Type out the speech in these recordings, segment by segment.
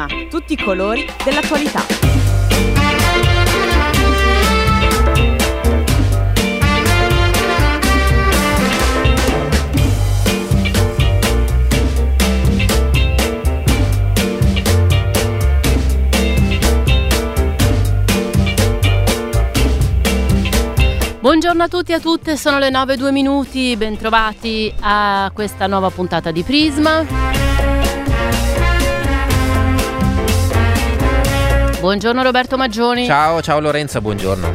Prisma, tutti i colori dell'attualità. Buongiorno a tutti e a tutte, sono le 9 2 minuti, bentrovati a questa nuova puntata di Prisma. Buongiorno Roberto Maggioni. Ciao, ciao Lorenza, buongiorno.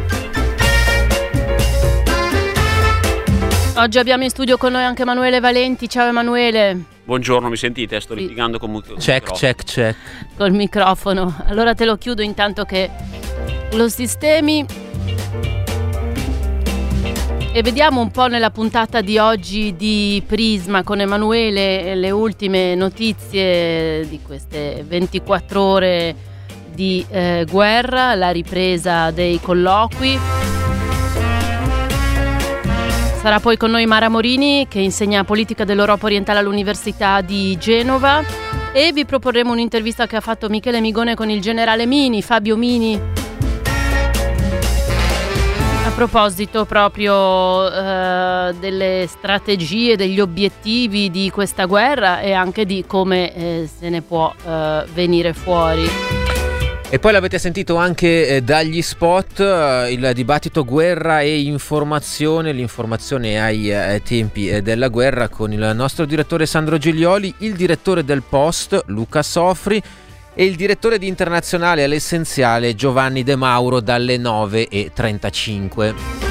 Oggi abbiamo in studio con noi anche Emanuele Valenti. Ciao Emanuele. Buongiorno, mi sentite? Sto litigando con il Check, check, check. Col microfono. Allora te lo chiudo intanto che lo sistemi. E vediamo un po' nella puntata di oggi di Prisma con Emanuele le ultime notizie di queste 24 ore di eh, guerra, la ripresa dei colloqui. Sarà poi con noi Mara Morini che insegna politica dell'Europa orientale all'Università di Genova e vi proporremo un'intervista che ha fatto Michele Migone con il generale Mini, Fabio Mini. A proposito proprio eh, delle strategie, degli obiettivi di questa guerra e anche di come eh, se ne può eh, venire fuori. E poi l'avete sentito anche eh, dagli spot, eh, il dibattito guerra e informazione, l'informazione ai eh, tempi eh, della guerra con il nostro direttore Sandro Giglioli, il direttore del Post Luca Sofri e il direttore di Internazionale all'Essenziale Giovanni De Mauro dalle 9.35.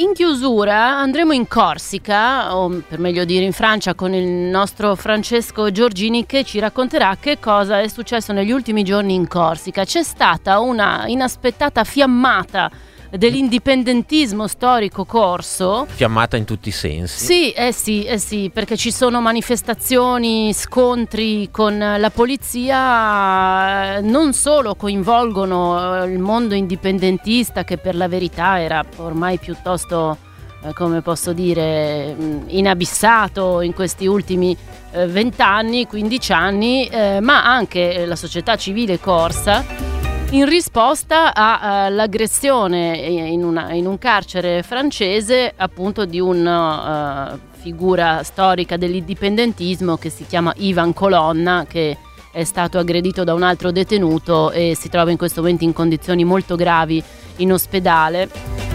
In chiusura andremo in Corsica, o per meglio dire in Francia, con il nostro Francesco Giorgini che ci racconterà che cosa è successo negli ultimi giorni in Corsica. C'è stata una inaspettata fiammata dell'indipendentismo storico corso. Fiammata in tutti i sensi. Sì, eh sì, eh sì, perché ci sono manifestazioni, scontri con la polizia, eh, non solo coinvolgono eh, il mondo indipendentista che per la verità era ormai piuttosto, eh, come posso dire, mh, inabissato in questi ultimi eh, 20 anni, 15 anni, ma anche la società civile corsa in risposta all'aggressione in, una- in un carcere francese appunto di una figura storica dell'indipendentismo che si chiama Ivan Colonna che è stato aggredito da un altro detenuto e si trova in questo momento in condizioni molto gravi in ospedale.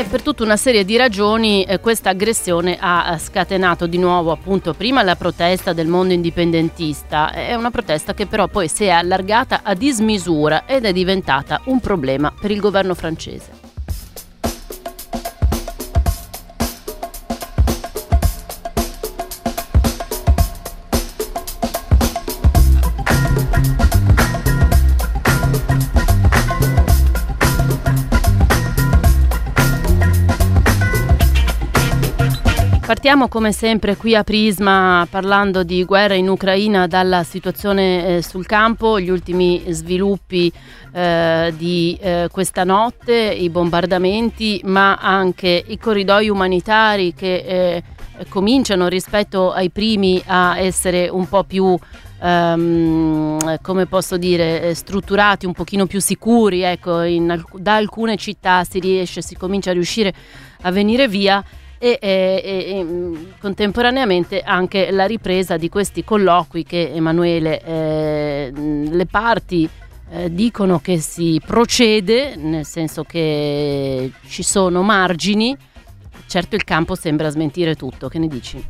E per tutta una serie di ragioni eh, questa aggressione ha eh, scatenato di nuovo appunto prima la protesta del mondo indipendentista, è una protesta che però poi si è allargata a dismisura ed è diventata un problema per il governo francese. Partiamo come sempre qui a Prisma parlando di guerra in Ucraina dalla situazione eh, sul campo, gli ultimi sviluppi eh, di eh, questa notte, i bombardamenti, ma anche i corridoi umanitari che eh, cominciano rispetto ai primi a essere un po' più ehm, come posso dire, eh, strutturati, un pochino più sicuri, ecco, in da alcune città si riesce, si comincia a riuscire a venire via e, e- e- mh, contemporaneamente anche la ripresa di questi colloqui che Emanuele eh, mh, le parti eh, dicono che si procede, nel senso che ci sono margini, certo il campo sembra smentire tutto, che ne dici?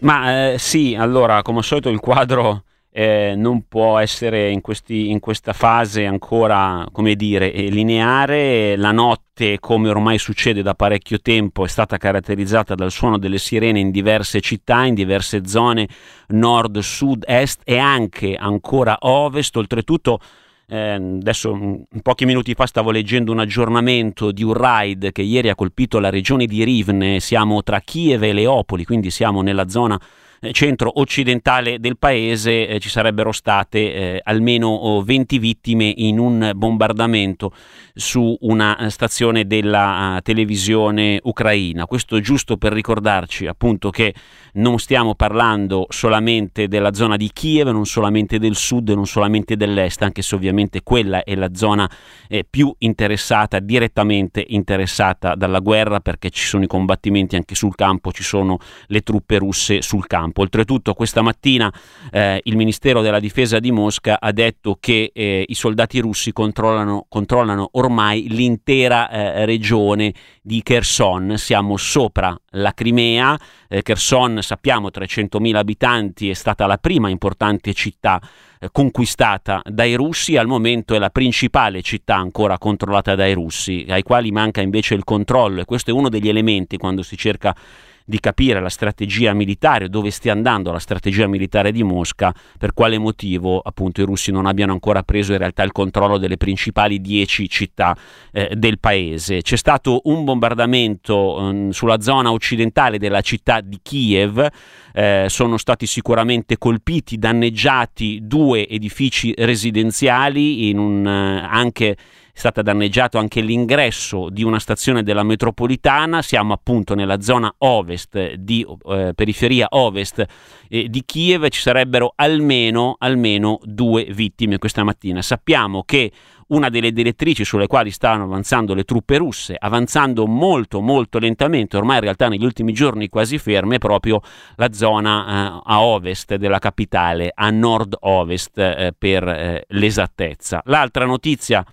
Ma eh, sì, allora, come al solito il quadro eh, non può essere in, questi- in questa fase ancora, come dire, eh, lineare. La notte, come ormai succede da parecchio tempo, è stata caratterizzata dal suono delle sirene in diverse città, in diverse zone, nord, sud, est e anche ancora ovest. Oltretutto eh, adesso mh, pochi minuti fa stavo leggendo un aggiornamento di un raid che ieri ha colpito la regione di Rivne, siamo tra Kiev e Leopoli, quindi siamo nella zona eh, centro-occidentale del paese eh, ci sarebbero state eh, almeno 20 vittime in un bombardamento su una eh, stazione della uh, televisione ucraina. Questo giusto per ricordarci appunto che non stiamo parlando solamente della zona di Kiev, non solamente del sud, non solamente dell'est, anche se ovviamente quella è la zona eh, più interessata, direttamente interessata dalla guerra perché ci sono i combattimenti anche sul campo, ci sono le truppe russe sul campo. Oltretutto questa mattina eh, il Ministero della Difesa di Mosca ha detto che eh, i soldati russi controllano, controllano ormai l'intera eh, regione di Kherson, siamo sopra la Crimea, eh, Kherson sappiamo 300.000 abitanti, è stata la prima importante città eh, conquistata dai russi, al momento è la principale città ancora controllata dai russi, ai quali manca invece il controllo e questo è uno degli elementi quando si cerca di capire la strategia militare, dove stia andando la strategia militare di Mosca, per quale motivo appunto i russi non abbiano ancora preso in realtà il controllo delle principali dieci città eh, del paese. C'è stato un bombardamento eh, sulla zona occidentale della città di Kiev, eh, sono stati sicuramente colpiti, danneggiati due edifici residenziali in un, eh, anche è stato danneggiato anche l'ingresso di una stazione della metropolitana, siamo appunto nella zona ovest di eh, periferia ovest eh, di Kiev, ci sarebbero almeno, almeno due vittime questa mattina. Sappiamo che una delle direttrici sulle quali stanno avanzando le truppe russe, avanzando molto molto lentamente, ormai in realtà negli ultimi giorni quasi ferme, è proprio la zona eh, a ovest della capitale, a nord-ovest eh, per eh, l'esattezza. L'altra notizia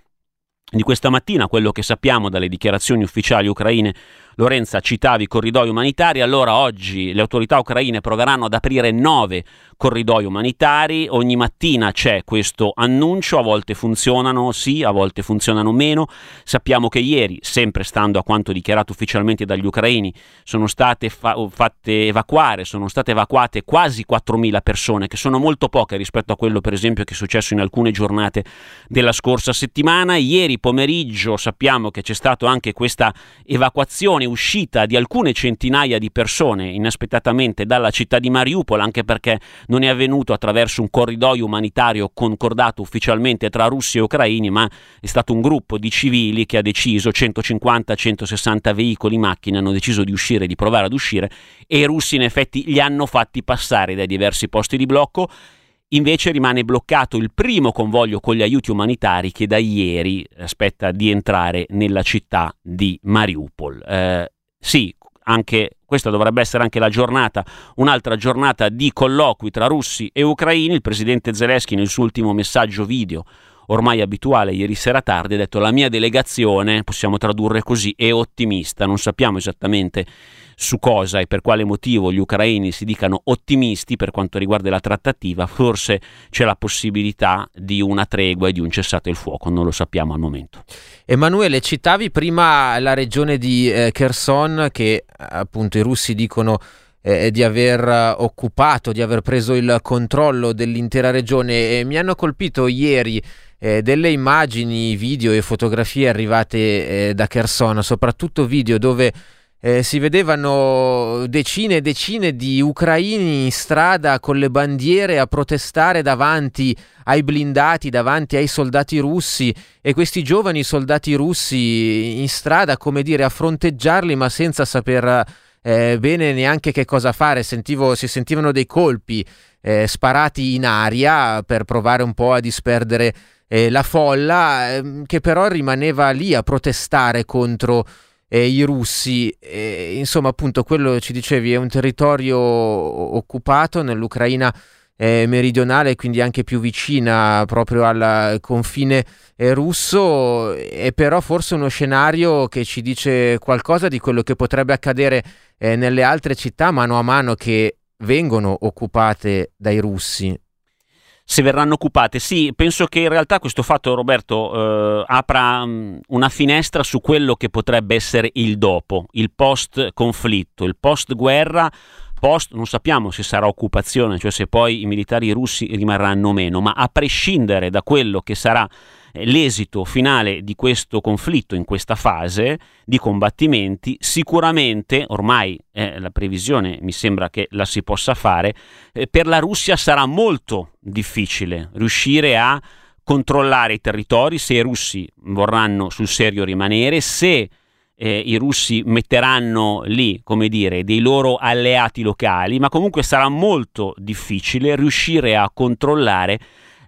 di questa mattina, quello che sappiamo dalle dichiarazioni ufficiali ucraine Lorenza, citavi corridoi umanitari, allora oggi le autorità ucraine proveranno ad aprire nove corridoi umanitari, ogni mattina c'è questo annuncio, a volte funzionano sì, a volte funzionano meno, sappiamo che ieri, sempre stando a quanto dichiarato ufficialmente dagli ucraini, sono state fa- fatte evacuare, sono state evacuate quasi 4.000 persone, che sono molto poche rispetto a quello per esempio che è successo in alcune giornate della scorsa settimana, ieri pomeriggio sappiamo che c'è stata anche questa evacuazione e uscita di alcune centinaia di persone inaspettatamente dalla città di Mariupol, anche perché non è avvenuto attraverso un corridoio umanitario concordato ufficialmente tra russi e ucraini, ma è stato un gruppo di civili che ha deciso, 150-160 veicoli, macchine, hanno deciso di uscire, di provare ad uscire e i russi in effetti li hanno fatti passare dai diversi posti di blocco. Invece rimane bloccato il primo convoglio con gli aiuti umanitari che da ieri aspetta di entrare nella città di Mariupol. Eh, sì, anche questa dovrebbe essere anche la giornata, un'altra giornata di colloqui tra russi e ucraini. Il presidente Zelensky nel suo ultimo messaggio video ormai abituale ieri sera tardi ha detto la mia delegazione, possiamo tradurre così, è ottimista, non sappiamo esattamente su cosa e per quale motivo gli ucraini si dicano ottimisti per quanto riguarda la trattativa, forse c'è la possibilità di una tregua e di un cessato il fuoco, non lo sappiamo al momento. Emanuele, citavi prima la regione di eh, Kherson che appunto i russi dicono eh, di aver occupato, di aver preso il controllo dell'intera regione e mi hanno colpito ieri eh, delle immagini, video e fotografie arrivate eh, da Kherson, soprattutto video dove eh, si vedevano decine e decine di ucraini in strada con le bandiere a protestare davanti ai blindati, davanti ai soldati russi e questi giovani soldati russi in strada, come dire, a fronteggiarli ma senza saper eh, bene neanche che cosa fare. Sentivo, si sentivano dei colpi eh, sparati in aria per provare un po' a disperdere eh, la folla, ehm, che però rimaneva lì a protestare contro eh, i russi. Eh, insomma, appunto, quello ci dicevi è un territorio occupato nell'Ucraina eh, meridionale, quindi anche più vicina proprio al confine eh, russo, è però forse uno scenario che ci dice qualcosa di quello che potrebbe accadere eh, nelle altre città mano a mano che vengono occupate dai russi se verranno occupate. Sì, penso che in realtà questo fatto, Roberto, eh, apra um, una finestra su quello che potrebbe essere il dopo, il post conflitto, il post guerra. Post, non sappiamo se sarà occupazione, cioè se poi i militari russi rimarranno o meno, ma a prescindere da quello che sarà l'esito finale di questo conflitto in questa fase di combattimenti sicuramente ormai eh, la previsione mi sembra che la si possa fare eh, per la Russia sarà molto difficile riuscire a controllare i territori se i russi vorranno sul serio rimanere se eh, i russi metteranno lì, come dire, dei loro alleati locali, ma comunque sarà molto difficile riuscire a controllare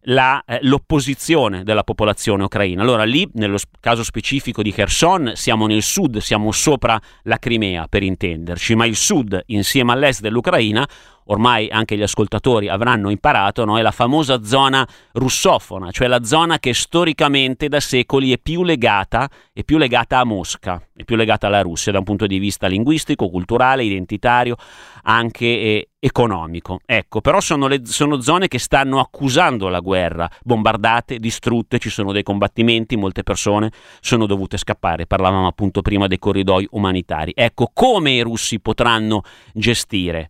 la, eh, l'opposizione della popolazione ucraina. Allora lì, nello caso specifico di Kherson, siamo nel sud, siamo sopra la Crimea per intenderci, ma il sud insieme all'est dell'Ucraina ormai anche gli ascoltatori avranno imparato, no? è la famosa zona russofona, cioè la zona che storicamente da secoli è più legata, è più legata a Mosca, è più legata alla Russia da un punto di vista linguistico, culturale, identitario, anche eh, economico. Ecco, però sono, le, sono zone che stanno accusando la guerra, bombardate, distrutte, ci sono dei combattimenti, molte persone sono dovute scappare, parlavamo appunto prima dei corridoi umanitari. Ecco, come i russi potranno gestire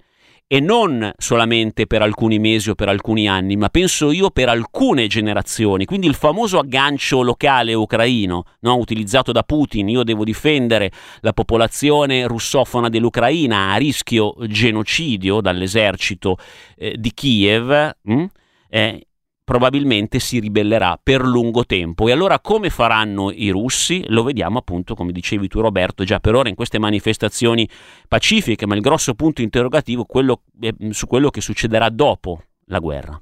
e non solamente per alcuni mesi o per alcuni anni, ma penso io per alcune generazioni. Quindi il famoso aggancio locale ucraino, no? utilizzato da Putin, io devo difendere la popolazione russofona dell'Ucraina a rischio genocidio dall'esercito eh, di Kiev. Hm? Eh, probabilmente si ribellerà per lungo tempo. E allora come faranno i russi? Lo vediamo appunto, come dicevi tu Roberto, già per ora in queste manifestazioni pacifiche, ma il grosso punto interrogativo è eh, su quello che succederà dopo la guerra.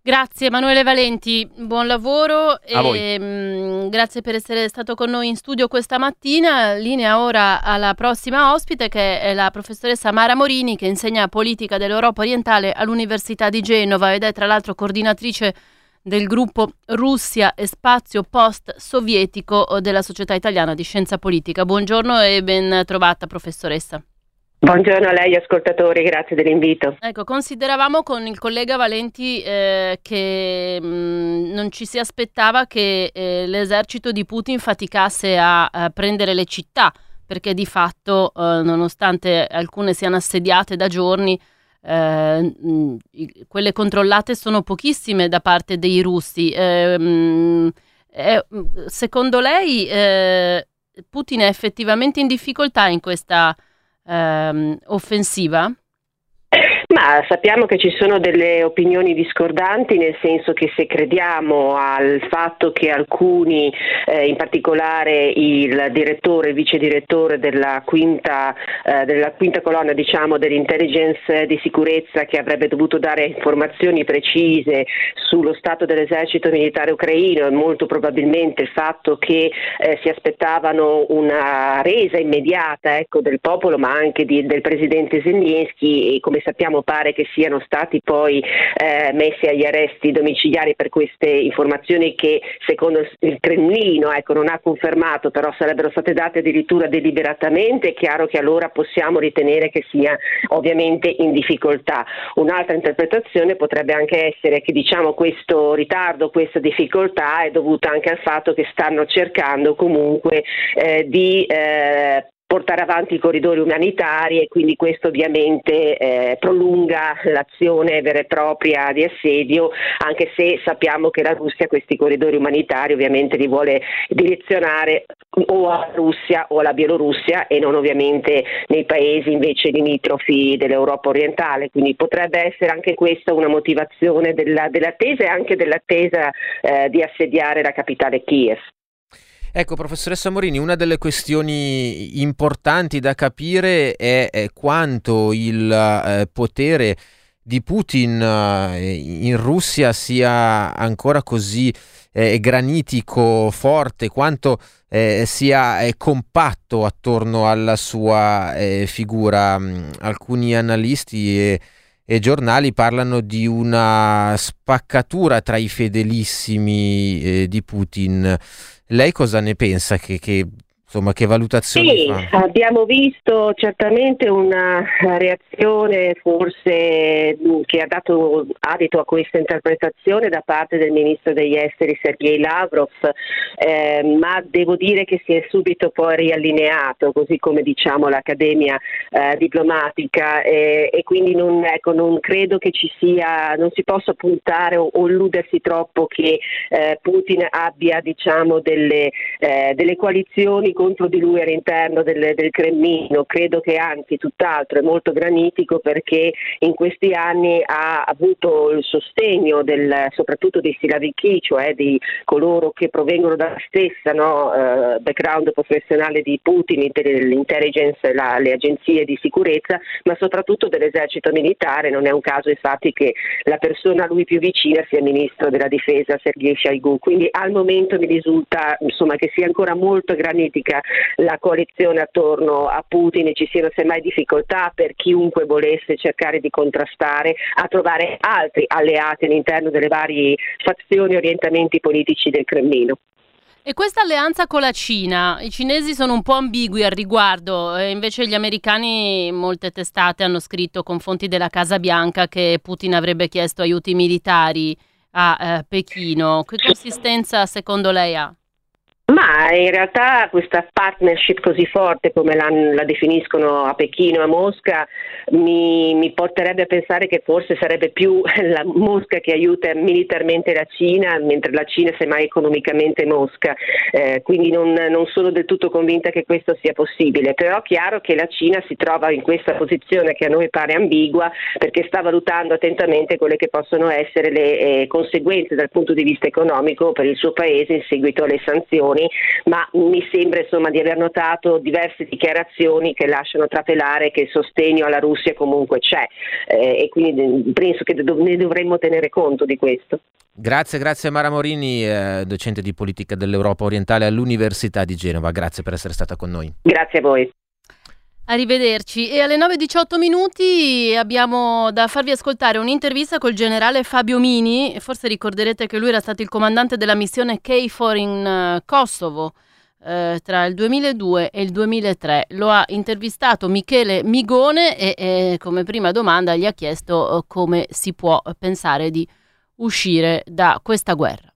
Grazie Emanuele Valenti, buon lavoro e mh, mm, grazie per essere stato con noi in studio questa mattina. Linea ora alla prossima ospite che è la professoressa Mara Morini che insegna politica dell'Europa orientale all'Università di Genova ed è tra l'altro coordinatrice del gruppo Russia e Spazio Post-Sovietico della Società Italiana di Scienza Politica. Buongiorno e ben trovata professoressa. Buongiorno a lei ascoltatori, grazie dell'invito. Ecco, consideravamo con il collega Valenti eh, che mh, mm, non ci si aspettava che eh, l'esercito di Putin faticasse a, a, prendere le città, perché di fatto, eh, nonostante alcune siano assediate da giorni, mh, eh, mm, quelle controllate sono pochissime da parte dei russi. Eh, mh, mm, secondo lei eh, Putin è effettivamente in difficoltà in questa ehm, offensiva? Ma sappiamo che ci sono delle opinioni discordanti, nel senso che se crediamo al fatto che alcuni, eh, in particolare il direttore, il vice direttore della quinta, eh, della quinta colonna diciamo, dell'intelligence di sicurezza che avrebbe dovuto dare informazioni precise sullo stato dell'esercito militare ucraino e molto probabilmente il fatto che eh, si aspettavano una resa immediata ecco, del popolo ma anche di, del presidente Zelensky e come sappiamo pare che siano stati poi eh, messi agli arresti domiciliari per queste informazioni che secondo il Cremlino ecco, non ha confermato, però sarebbero state date addirittura deliberatamente, è chiaro che allora possiamo ritenere che sia ovviamente in difficoltà. Un'altra interpretazione potrebbe anche essere che diciamo, questo ritardo, questa difficoltà è dovuta anche al fatto che stanno cercando comunque eh, di eh, portare avanti i corridoi umanitari e quindi questo ovviamente eh, prolunga l'azione vera e propria di assedio, anche se sappiamo che la Russia questi corridoi umanitari ovviamente li vuole direzionare o alla Russia o alla Bielorussia e non ovviamente nei paesi invece limitrofi dell'Europa orientale, quindi potrebbe essere anche questa una motivazione della, dell'attesa e anche dell'attesa eh, di assediare la capitale Kiev. Ecco, professoressa Morini, una delle questioni importanti da capire è, è quanto il eh, potere di Putin eh, in Russia sia ancora così eh, granitico, forte, quanto eh, sia eh, compatto attorno alla sua eh, figura. Mm, alcuni analisti e, e, giornali parlano di una spaccatura tra i fedelissimi eh, di Putin. Lei cosa ne pensa? Che, che Insomma, che valutazioni sì, fa? abbiamo visto certamente una reazione forse che ha dato adito a questa interpretazione da parte del ministro degli esteri Sergei Lavrov, eh, ma devo dire che si è subito poi riallineato, così come diciamo l'Accademia eh, diplomatica eh, e quindi non, ecco, non, credo che ci sia, non si possa puntare o, o illudersi troppo che eh, Putin abbia diciamo delle, eh, delle coalizioni contro di lui all'interno del, del Cremlino, credo che anzi tutt'altro è molto granitico perché in questi anni ha avuto il sostegno del, soprattutto dei Silavichi, cioè di coloro che provengono dalla stessa no, uh, background professionale di Putin, dell'intelligence, la, le agenzie di sicurezza, ma soprattutto dell'esercito militare. Non è un caso infatti che la persona a lui più vicina sia il ministro della difesa Sergei Shoigu. Quindi al momento mi risulta insomma, che sia ancora molto granitica la coalizione attorno a Putin e ci siano semmai difficoltà per chiunque volesse cercare di contrastare a trovare altri alleati all'interno delle varie fazioni e orientamenti politici del Cremlino. E questa alleanza con la Cina, i cinesi sono un po' ambigui al riguardo, invece gli americani, molte testate hanno scritto con fonti della Casa Bianca che Putin avrebbe chiesto aiuti militari a eh, Pechino. Che consistenza secondo lei ha? Ma in realtà questa partnership così forte come la, la definiscono a Pechino e a Mosca mi, mi, porterebbe a pensare che forse sarebbe più la Mosca che aiuta militarmente la Cina, mentre la Cina semmai economicamente Mosca. Eh, quindi non, non, sono del tutto convinta che questo sia possibile. Però è chiaro che la Cina si trova in questa posizione che a noi pare ambigua perché sta valutando attentamente quelle che possono essere le eh, conseguenze dal punto di vista economico per il suo paese in seguito alle sanzioni elezioni, ma mi sembra insomma, di aver notato diverse dichiarazioni che lasciano trapelare che il sostegno alla Russia comunque c'è eh, e quindi penso che ne dovremmo tenere conto di questo. Grazie, grazie Mara Morini, eh, docente di politica dell'Europa orientale all'Università di Genova. Grazie per essere stata con noi. Grazie a voi. Arrivederci. E alle 9.18 minuti abbiamo da farvi ascoltare un'intervista col generale Fabio Mini. Forse ricorderete che lui era stato il comandante della missione KFOR in uh, Kosovo eh, tra il 2002 e il 2003. Lo ha intervistato Michele Migone e, e come prima domanda gli ha chiesto uh, come si può pensare di uscire da questa guerra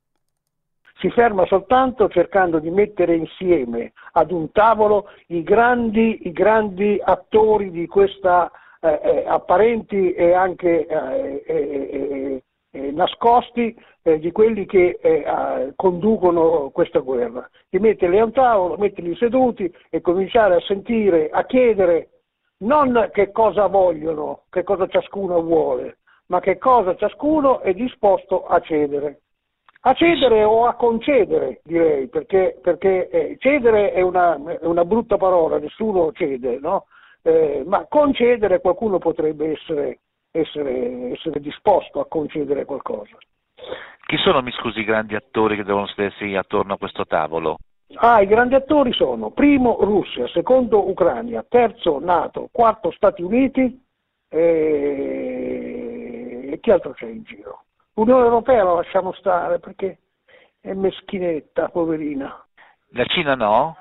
si ferma soltanto cercando di mettere insieme ad un tavolo i grandi, i grandi attori di questa eh, eh, apparenti e anche eh, eh, eh, nascosti di quelli che conducono questa guerra, di metterli a un tavolo, metterli seduti e cominciare a sentire, a chiedere non che cosa vogliono, che cosa ciascuno vuole, ma che cosa ciascuno è disposto a cedere. A cedere o a concedere, direi, perché, perché eh, cedere è una, è una, brutta parola, nessuno cede, no? eh, ma concedere qualcuno potrebbe essere, essere, essere, disposto a concedere qualcosa. Chi sono, mi scusi, i grandi attori che devono sedersi attorno a questo tavolo? Ah, i grandi attori sono primo Russia, secondo Ucraina, terzo Nato, quarto Stati Uniti e, e chi altro c'è in giro? L'Unione Europea la lasciamo stare perché è meschinetta, poverina. La Cina no?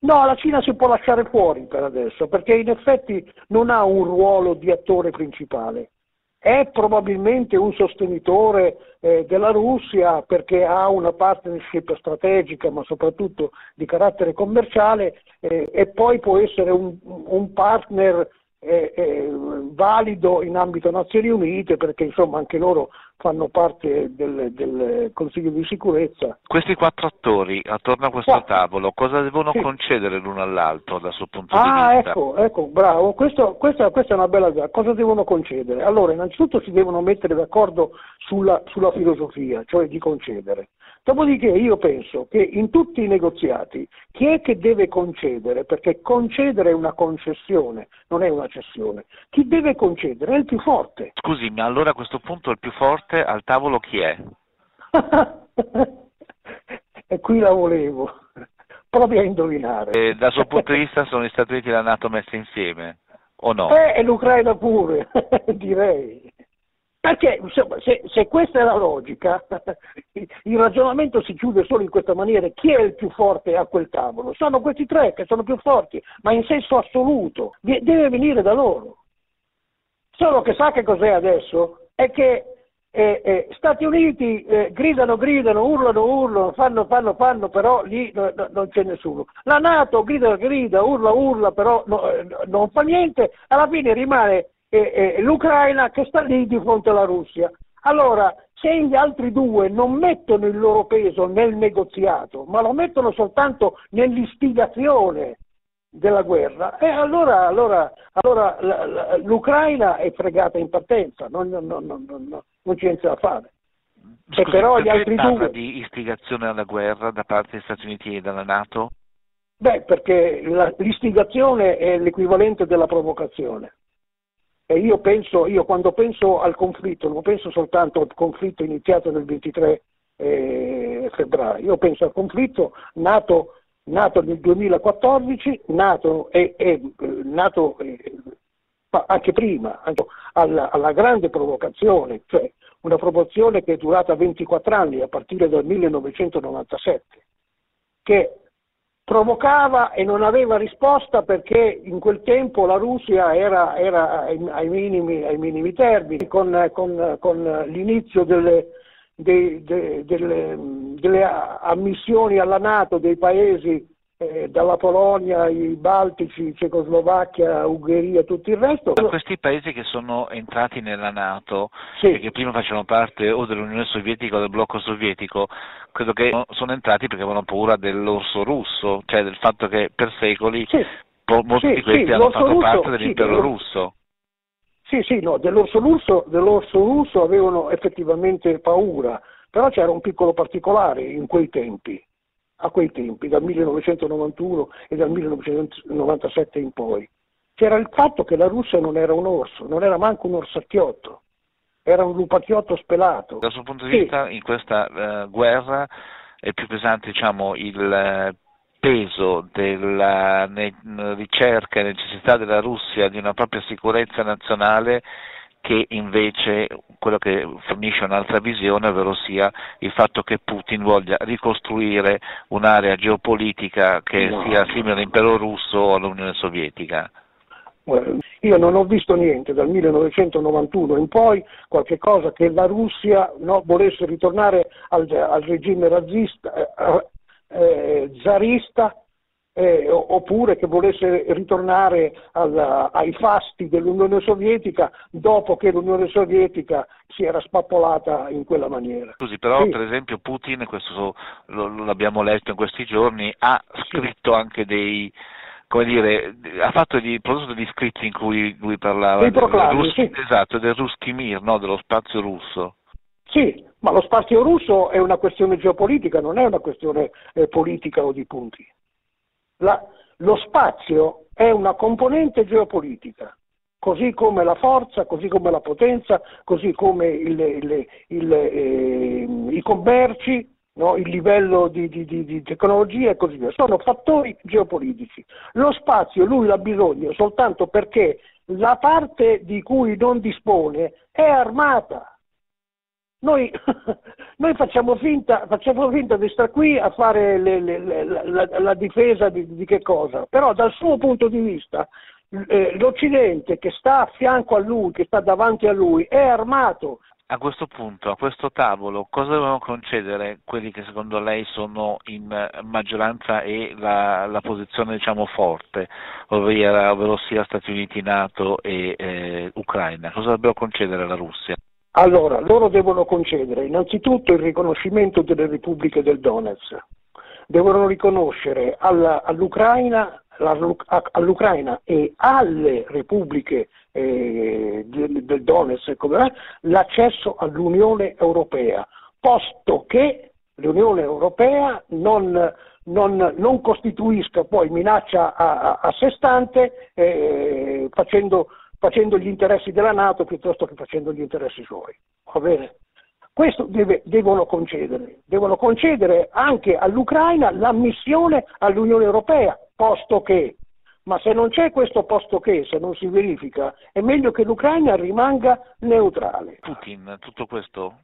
No, la Cina si può lasciare fuori per adesso, perché in effetti non ha un ruolo di attore principale. È probabilmente un sostenitore eh, della Russia perché ha una partnership strategica, ma soprattutto di carattere commerciale, eh, e poi può essere un, un partner è, è valido in ambito Nazioni Unite perché insomma anche loro fanno parte del, del, Consiglio di sicurezza. Questi quattro attori attorno a questo quattro. tavolo cosa devono sì. concedere l'uno all'altro dal suo punto ah, di vista? Ecco, ecco, bravo, Questo, questa, questa, è una bella cosa. Cosa devono concedere? Allora, innanzitutto si devono mettere d'accordo sulla, sulla filosofia, cioè di concedere. Dopodiché io penso che in tutti i negoziati chi è che deve concedere? Perché concedere è una concessione, non è una cessione. Chi deve concedere è il più forte. Scusi, ma allora a questo punto il più forte al tavolo chi è? e qui la volevo, proprio a indovinare. E dal suo punto di vista sono gli Stati Uniti e la Nato messe insieme, o no? Eh, e l'Ucraina pure, direi. Perché insomma, se, se, questa è la logica, il ragionamento si chiude solo in questa maniera. Chi è il più forte a quel tavolo? Sono questi tre che sono più forti, ma in senso assoluto. Deve venire da loro. Solo che sa che cos'è adesso? È che eh, eh, Stati Uniti eh, gridano, gridano, urlano, urlano, fanno, fanno, fanno, però lì no, no, non c'è nessuno. La Nato grida, grida, urla, urla, però no, eh, non fa niente. Alla fine rimane e, e l'Ucraina che sta lì di fronte alla Russia. Allora, se gli altri due non mettono il loro peso nel negoziato, ma lo mettono soltanto nell'istigazione della guerra, eh, allora, allora, allora l'Ucraina è fregata in partenza, non, non, non, non c'è niente da fare. Scusi, però gli altri parla due... di istigazione alla guerra da parte degli Stati Uniti e dalla Nato? Beh, perché la, l'istigazione è l'equivalente della provocazione. E io penso, io quando penso al conflitto, non penso soltanto al conflitto iniziato nel 23 eh, febbraio, io penso al conflitto nato, nato nel 2014, nato, e, e, nato eh, anche prima, anche alla, alla, grande provocazione, cioè una provocazione che è durata 24 anni a partire dal 1997, che provocava e non aveva risposta perché in quel tempo la Russia era, era ai, minimi, ai, minimi, termini, con, con, con l'inizio delle, de, de, delle, delle, ammissioni alla Nato dei paesi eh, dalla Polonia, i Baltici, Cecoslovacchia, Ungheria, tutto il resto. Da questi paesi che sono entrati nella Nato sì. e che prima facevano parte o dell'Unione Sovietica o del blocco sovietico, credo che sono entrati perché avevano paura dell'orso russo, cioè del fatto che per secoli sì. molti sì, di questi hanno fatto russo, parte dell'impero russo. Sì, sì, no, dell'orso russo, dell'orso russo avevano effettivamente paura, però c'era un piccolo particolare in quei tempi a quei tempi, dal 1991 e dal 1997 in poi. C'era il fatto che la Russia non era un orso, non era manco un orsacchiotto, era un lupacchiotto spelato. Dal suo punto di vista, in questa uh, guerra è più pesante diciamo, il uh, peso della ne- ricerca e necessità della Russia di una propria sicurezza nazionale che invece quello che fornisce un'altra visione, ovvero sia il fatto che Putin voglia ricostruire un'area geopolitica che no. sia simile all'impero russo o all'Unione Sovietica. Io non ho visto niente dal 1991 in poi, qualche cosa che la Russia no, volesse ritornare al, al regime razzista, eh, eh, zarista eh, oppure che volesse ritornare alla, ai fasti dell'Unione Sovietica dopo che l'Unione Sovietica si era spappolata in quella maniera. Scusi, però sì. per esempio Putin, questo lo, l'abbiamo letto in questi giorni, ha scritto sì. anche dei come dire, ha fatto di, prodotto degli scritti in cui lui parlava del, proclami, Rus- sì. esatto, del Ruskimir, no? dello spazio russo. Sì, ma lo spazio russo è una questione geopolitica, non è una questione eh, politica o di punti. La, lo spazio è una componente geopolitica, così come la forza, così come la potenza, così come il, il, il, eh, i commerci, no? il livello di, di, di, di, tecnologia e così via. Sono fattori geopolitici. Lo spazio lui l'ha bisogno soltanto perché la parte di cui non dispone è armata. Noi, noi facciamo, finta, facciamo, finta, di stare qui a fare le, le, le, la, la, difesa di, di, che cosa, però dal suo punto di vista eh, l'Occidente che sta a fianco a lui, che sta davanti a lui, è armato. A questo punto, a questo tavolo, cosa devono concedere quelli che secondo lei sono in maggioranza e la, la posizione diciamo, forte, ovvero, ovvero sia Stati Uniti, Nato e eh, Ucraina? Cosa dovrebbero concedere alla Russia? Allora, loro devono concedere innanzitutto il riconoscimento delle repubbliche del Donetsk, devono riconoscere alla, all'Ucraina, all'Ucraina, e alle repubbliche eh, del, del Donetsk l'accesso all'Unione Europea, posto che l'Unione Europea non, non, non costituisca poi minaccia a, a, a sé stante eh, facendo facendo gli interessi della Nato piuttosto che facendo gli interessi suoi. Va bene? Questo deve, devono concedere, devono concedere anche all'Ucraina l'ammissione all'Unione Europea, posto che ma se non c'è questo posto che, se non si verifica, è meglio che l'Ucraina rimanga neutrale. Putin, tutto questo,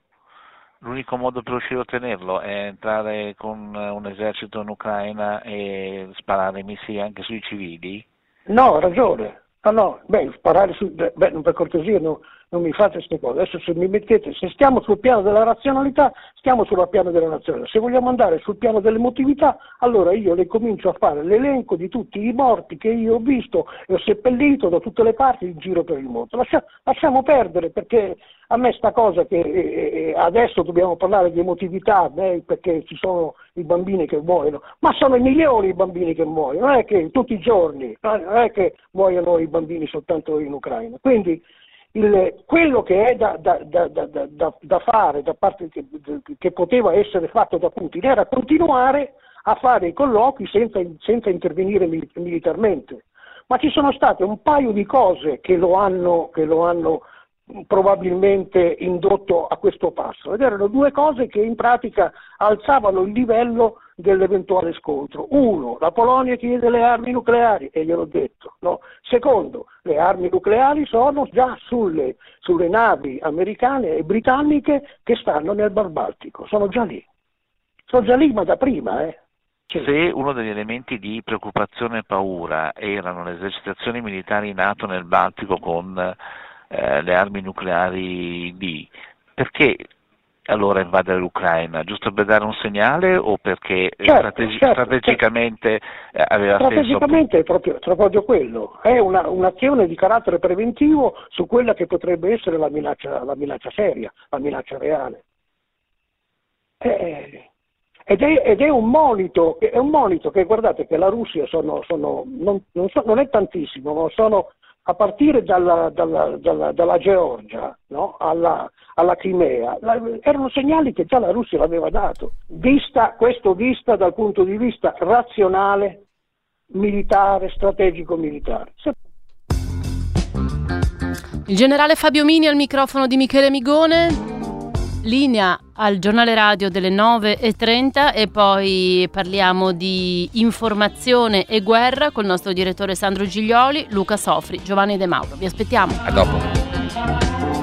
l'unico modo per riuscire a ottenerlo è entrare con un esercito in Ucraina e sparare missili anche sui civili? No, ha ragione. Ah no, beh, sparare su, beh, per cortesia no, non mi fate queste cose. Adesso se mi mettete, se stiamo sul piano della razionalità, stiamo sul piano della nazionalità. Se vogliamo andare sul piano dell'emotività, allora io le comincio a fare l'elenco di tutti i morti che io ho visto e ho seppellito da tutte le parti in giro per il mondo. Lascia, lasciamo perdere perché a me sta cosa che eh, adesso dobbiamo parlare di emotività eh, perché ci sono i bambini che muoiono, ma sono i milioni i bambini che muoiono, non è che tutti i giorni, non è che muoiono i bambini soltanto in Ucraina. Quindi il, quello che è da, da, da, da fare, parte, che, che, poteva essere fatto da Putin, era continuare a fare i colloqui senza, senza intervenire militarmente. Ma ci sono state un paio di cose che lo hanno, che lo hanno probabilmente indotto a questo passo ed erano due cose che in pratica alzavano il livello dell'eventuale scontro. Uno, la Polonia chiede le armi nucleari e gliel'ho detto. No? Secondo, le armi nucleari sono già sulle, sulle navi americane e britanniche che stanno nel Bar Baltico, sono già lì. Sono già lì ma da prima, eh. Se uno degli elementi di preoccupazione e paura erano le esercitazioni militari NATO nel Baltico con eh, le armi nucleari lì, perché allora invadere l'Ucraina? Giusto per dare un segnale o perché certo, strategi- certo, strategicamente certo. aveva strategicamente senso? è proprio, è proprio quello, è una, un'azione di carattere preventivo su quella che potrebbe essere la minaccia, la minaccia seria, la minaccia reale. Eh, ed, è, ed è, un monito, è, un monito, che guardate che la Russia sono, sono, non, non, so, non, è tantissimo, ma sono a partire dalla, dalla, dalla, dalla Georgia no? alla, alla, Crimea, erano segnali che già la Russia l'aveva dato, vista, questo vista dal punto di vista razionale, militare, strategico militare. Il generale Fabio Mini al microfono di Michele Migone linea al giornale radio delle 9.30 e poi parliamo di informazione e guerra con il nostro direttore Sandro Giglioli, Luca Sofri, Giovanni De Mauro. Vi aspettiamo. A dopo.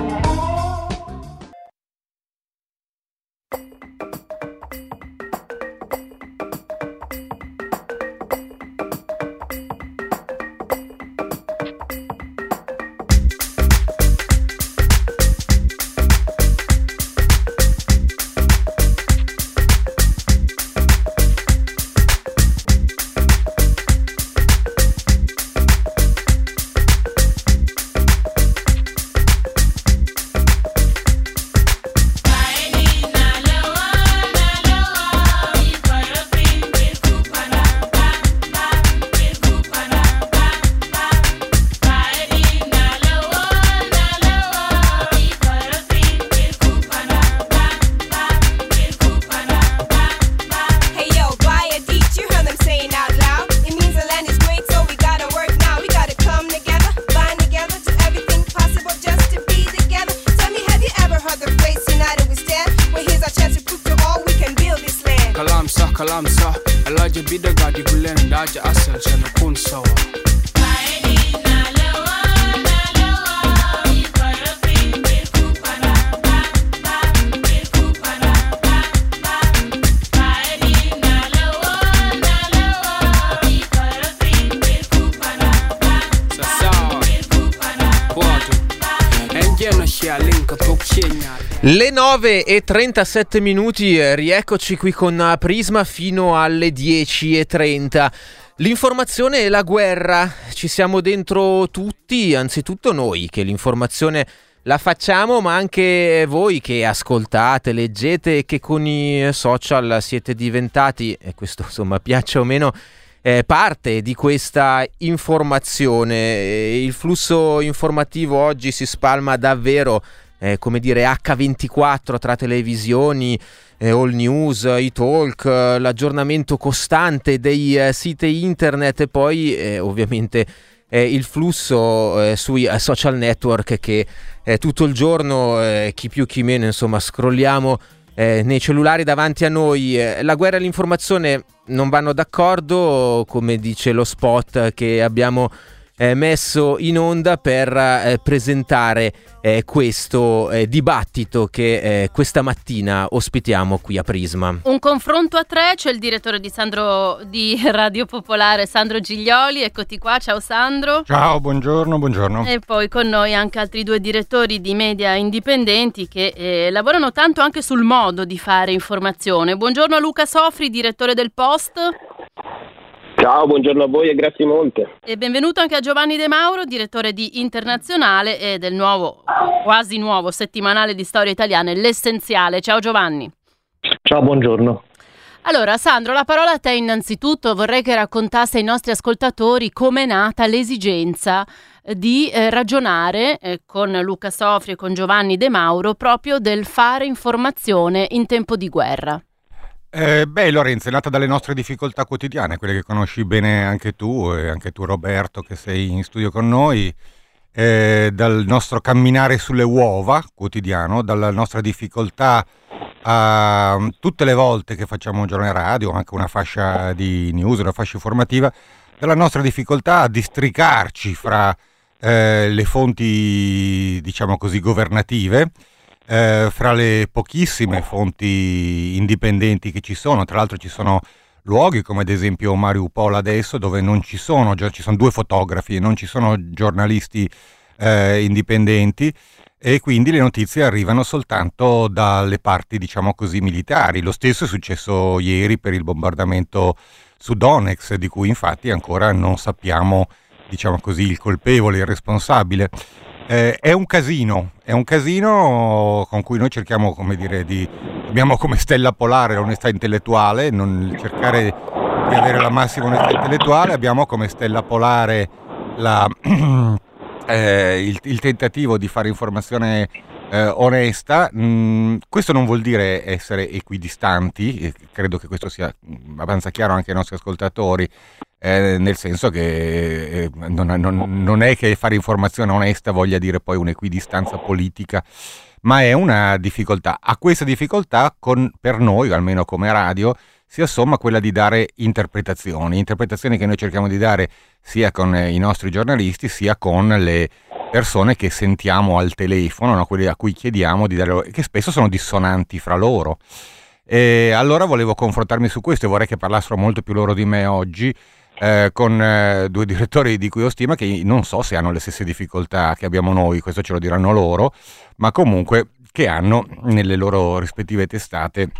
9 e 37 minuti, eh, rieccoci qui con eh, Prisma fino alle 10 e 30. L'informazione e la guerra, ci siamo dentro tutti, anzitutto noi che l'informazione la facciamo, ma anche voi che ascoltate, leggete e che con i social siete diventati, e questo insomma piaccia o meno, eh, parte di questa informazione. Il flusso informativo oggi si spalma davvero eh, come dire H24 tra televisioni, eh, all news, i talk, eh, l'aggiornamento costante dei eh, siti internet e poi eh, ovviamente il flusso eh, sui social network che tutto il giorno chi più chi meno insomma scrolliamo eh, nei cellulari davanti a noi. Eh, la guerra e l'informazione non vanno d'accordo, come dice lo spot che abbiamo eh, messo in onda per eh, presentare eh, questo eh, dibattito che eh, questa mattina ospitiamo qui a Prisma. Un confronto a tre, c'è il direttore di, Sandro, di Radio Popolare Sandro Giglioli, eccoti qua, ciao Sandro. Ciao, buongiorno, buongiorno. E poi con noi anche altri due direttori di media indipendenti che eh, lavorano tanto anche sul modo di fare informazione. Buongiorno a Luca Sofri, direttore del Post. Ciao, buongiorno a voi e grazie molte. E benvenuto anche a Giovanni De Mauro, direttore di Internazionale e del nuovo, quasi nuovo settimanale di storia italiana, L'Essenziale. Ciao Giovanni. Ciao, buongiorno. Allora, Sandro, la parola a te innanzitutto. Vorrei che raccontasse ai nostri ascoltatori come è nata l'esigenza di eh, ragionare eh, con Luca Sofri e con Giovanni De Mauro proprio del fare informazione in tempo di guerra. Eh, beh, Lorenzo, è nata dalle nostre difficoltà quotidiane, quelle che conosci bene anche tu e anche tu Roberto che sei in studio con noi, eh, dal nostro camminare sulle uova quotidiano, dalla nostra difficoltà a tutte le volte che facciamo un giorno radio, anche una fascia di news, una fascia informativa, dalla nostra difficoltà a districarci fra eh, le fonti, diciamo così, governative eh, fra le pochissime fonti indipendenti che ci sono, tra l'altro ci sono luoghi come ad esempio Mariupol adesso dove non ci sono, ci sono due fotografi, non ci sono giornalisti eh, indipendenti e quindi le notizie arrivano soltanto dalle parti diciamo così militari. Lo stesso è successo ieri per il bombardamento su Donetsk di cui infatti ancora non sappiamo diciamo così il colpevole, il responsabile. Eh, è un casino, è un casino con cui noi cerchiamo, come dire, di... abbiamo come stella polare l'onestà intellettuale, non cercare di avere la massima onestà intellettuale, abbiamo come stella polare la, eh, il, il, tentativo di fare informazione eh, onesta. Mm, questo non vuol dire essere equidistanti, credo che questo sia abbastanza chiaro anche ai nostri ascoltatori eh, nel senso che eh, non, non, non, è che fare informazione onesta voglia dire poi un'equidistanza politica, ma è una difficoltà. A questa difficoltà, con, per noi, almeno come radio, si assomma quella di dare interpretazioni, interpretazioni che noi cerchiamo di dare sia con i nostri giornalisti, sia con le persone che sentiamo al telefono, no? quelle a cui chiediamo di dare, che spesso sono dissonanti fra loro. E allora volevo confrontarmi su questo e vorrei che parlassero molto più loro di me oggi eh, con eh, due direttori di cui ho stima che non so se hanno le stesse difficoltà che abbiamo noi, questo ce lo diranno loro, ma comunque che hanno nelle loro rispettive testate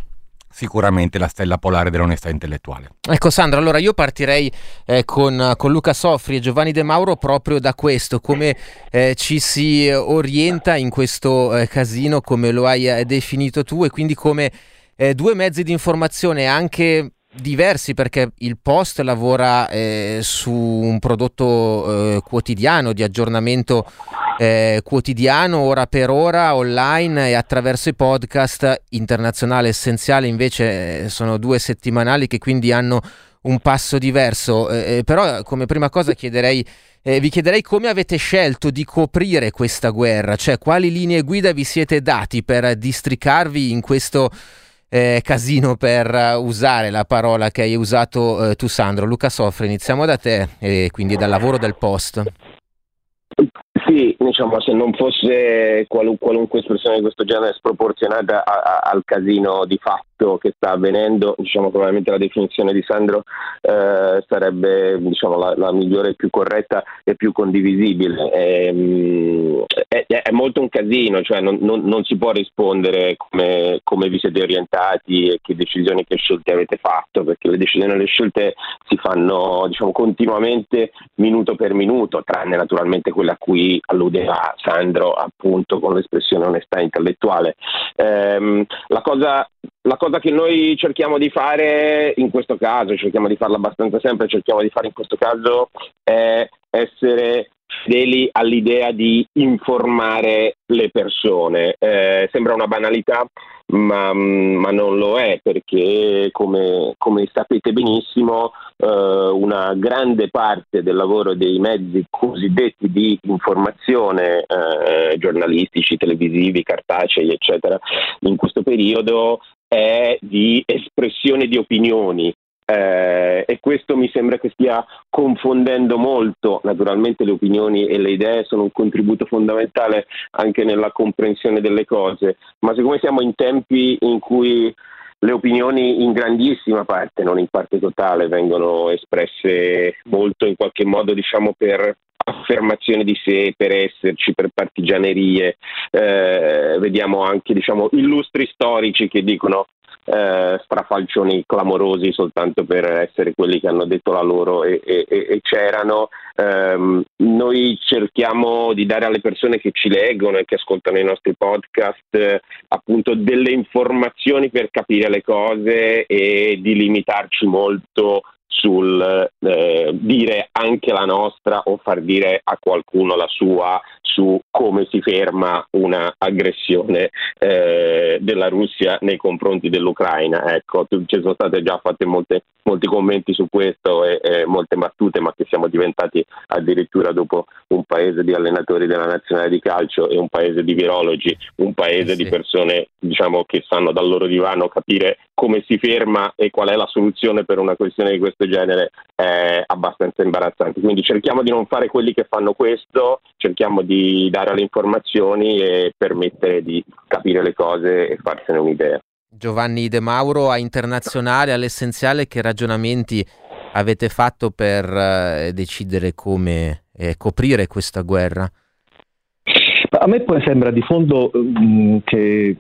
sicuramente la stella polare dell'onestà intellettuale. Ecco Sandro, allora io partirei eh, con, con, Luca Soffri e Giovanni De Mauro proprio da questo, come eh, ci si orienta in questo eh, casino, come lo hai eh, definito tu e quindi come eh, due mezzi di informazione anche diversi perché il Post lavora eh, su un prodotto eh, quotidiano di aggiornamento eh, quotidiano ora per ora online e attraverso i podcast. Internazionale essenziale invece eh, sono due settimanali che quindi hanno un passo diverso. Eh, eh, però come prima cosa chiederei vi chiederei come avete scelto di coprire questa guerra. Cioè quali linee guida vi siete dati per districarvi in questo eh, casino per usare la parola che hai usato eh, tu Sandro. Luca Soffre, iniziamo da te e quindi dal lavoro del post. Sì, diciamo, se non fosse qualun- qualunque espressione di questo genere sproporzionata al casino di fatto che sta avvenendo, diciamo, probabilmente la definizione di Sandro eh, sarebbe diciamo, la-, la, migliore, più corretta e più condivisibile. E, ehm, è, è, molto un casino, cioè non, non, non si può rispondere come, come, vi siete orientati e che decisioni, che scelte avete fatto, perché le decisioni e le scelte si fanno diciamo, continuamente, minuto per minuto, tranne naturalmente quelle a cui alludeva Sandro appunto con l'espressione onestà intellettuale. Ehm, la, cosa, la cosa che noi cerchiamo di fare in questo caso, cerchiamo di farla abbastanza sempre, cerchiamo di fare in questo caso è essere fedeli all'idea di informare le persone. Eh, sembra una banalità, ma, ma, non lo è perché, come, come sapete benissimo, eh, una grande parte del lavoro dei mezzi cosiddetti di informazione, eh, giornalistici, televisivi, cartacei, eccetera, in questo periodo è di espressione di opinioni, eh, e questo mi sembra che stia confondendo molto. Naturalmente le opinioni e le idee sono un contributo fondamentale anche nella comprensione delle cose, ma siccome siamo in tempi in cui le opinioni in grandissima parte, non in parte totale, vengono espresse molto in qualche modo diciamo per affermazione di sé, per esserci, per partigianerie. Eh, vediamo anche diciamo, illustri storici che dicono eh, strafalcioni clamorosi soltanto per essere quelli che hanno detto la loro e, e, e c'erano. Um, noi cerchiamo di dare alle persone che ci leggono e che ascoltano i nostri podcast eh, appunto delle informazioni per capire le cose e di limitarci molto sul eh, dire anche la nostra o far dire a qualcuno la sua su come si ferma un'aggressione eh, della Russia nei confronti dell'Ucraina. Ecco, ci sono state già fatte molte, molti commenti su questo e, e, molte battute, ma che siamo diventati addirittura dopo un paese di allenatori della nazionale di calcio e un paese di virologi, un paese sì. di persone diciamo, che sanno dal loro divano capire come si ferma e qual è la soluzione per una questione di questo genere è abbastanza imbarazzante. Quindi cerchiamo di non fare quelli che fanno questo, cerchiamo di dare le informazioni e permettere di capire le cose e farsene un'idea. Giovanni De Mauro, a internazionale, all'essenziale, che ragionamenti avete fatto per eh, decidere come eh, coprire questa guerra? A me poi sembra di fondo mh, mm, che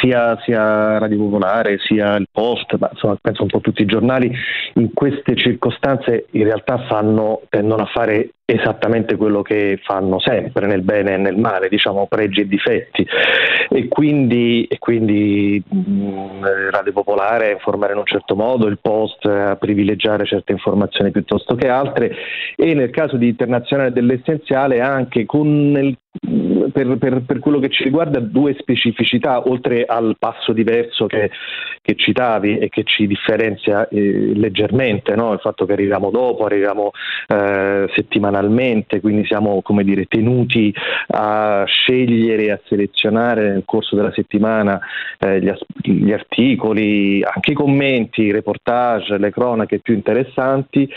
sia, sia, Radio Popolare sia il Post, ma insomma penso un po' tutti i giornali, in queste circostanze in realtà fanno, tendono a fare esattamente quello che fanno sempre nel bene e nel male, diciamo pregi e difetti e quindi, e quindi mh, Radio Popolare a informare in un certo modo, il Post a privilegiare certe informazioni piuttosto che altre e nel caso di Internazionale dell'Essenziale anche con il per, per, per, quello che ci riguarda due specificità, oltre al passo diverso che, che citavi e che ci differenzia eh, leggermente, no? il fatto che arriviamo dopo, arriviamo eh, settimanalmente, quindi siamo come dire, tenuti a scegliere, a selezionare nel corso della settimana eh, gli, as- gli, articoli, anche i commenti, i reportage, le cronache più interessanti